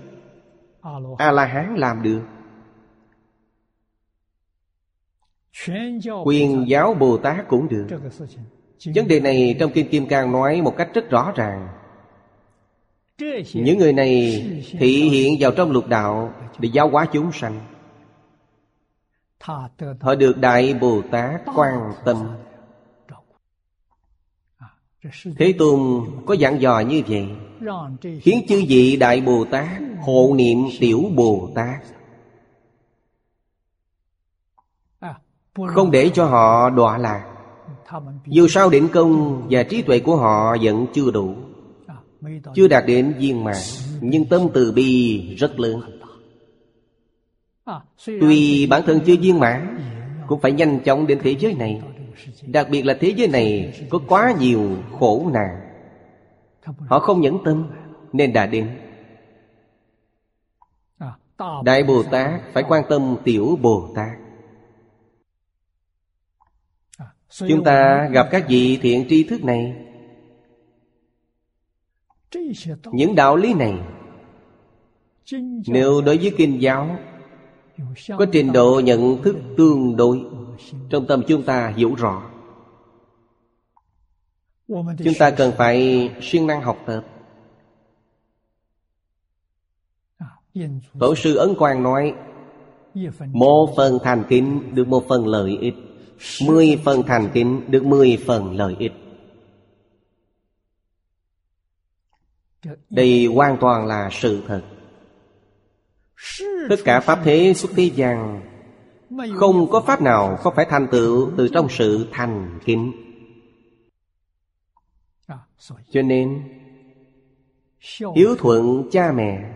A-la-hán làm được. Quyền giáo Bồ Tát cũng được. Vấn đề này trong Kinh Kim Cang nói một cách rất rõ ràng những người này thị hiện vào trong lục đạo để giáo hóa chúng sanh. Họ được đại bồ tát quan tâm. Thế tôn có dặn dò như vậy, khiến chư vị đại bồ tát Hộ niệm tiểu Bồ Tát. Không để cho họ đọa lạc. Dù sao định công và trí tuệ của họ vẫn chưa đủ. Chưa đạt đến viên mãn, Nhưng tâm từ bi rất lớn. Tuy bản thân chưa viên mãn, Cũng phải nhanh chóng đến thế giới này. Đặc biệt là thế giới này Có quá nhiều khổ nạn. Họ không nhẫn tâm, Nên đã đến. Đại Bồ Tát phải quan tâm Tiểu Bồ Tát. Chúng ta gặp các vị thiện tri thức này. Những đạo lý này Nếu đối với kinh giáo Có trình độ nhận thức tương đối Trong tâm chúng ta hiểu rõ. Chúng ta cần phải siêng năng học tập. Tổ sư Ấn Quang nói Một phần thành kính được một phần lợi ích Mười phần thành kính được mười phần lợi ích Đây hoàn toàn là sự thật. Tất cả Pháp thế xuất thế gian, Không có Pháp nào không phải thành tựu từ trong sự thành kính. Cho nên, Hiếu thuận cha mẹ,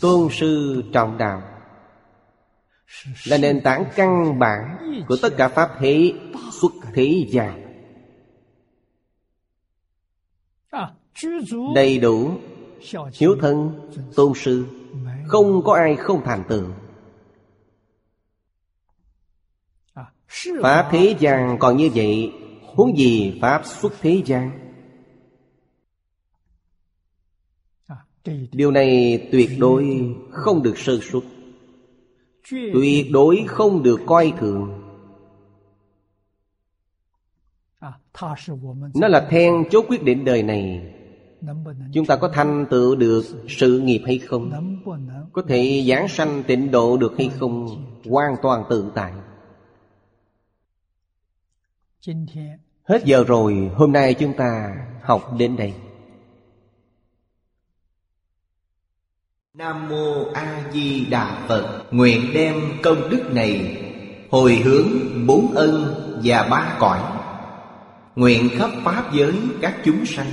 Tôn sư trọng đạo, Là nền tảng căn bản Của tất cả Pháp thế xuất thế gian. Đầy đủ. Hiếu thân, Tôn sư. Không có ai không thành tựu. Pháp thế gian còn như vậy, Huống gì Pháp xuất thế gian? Điều này tuyệt đối không được sơ suất. Tuyệt đối không được coi thường. Nó là then chốt quyết định đời này. Chúng ta có thành tựu được sự nghiệp hay không? Có thể giảng sanh tịnh độ được hay không? Hoàn toàn tự tại. Hết giờ rồi Hôm nay chúng ta học đến đây. Nam Mô A Di Đà Phật. Nguyện đem công đức này Hồi hướng bốn ân và ba cõi. Nguyện khắp Pháp giới các chúng sanh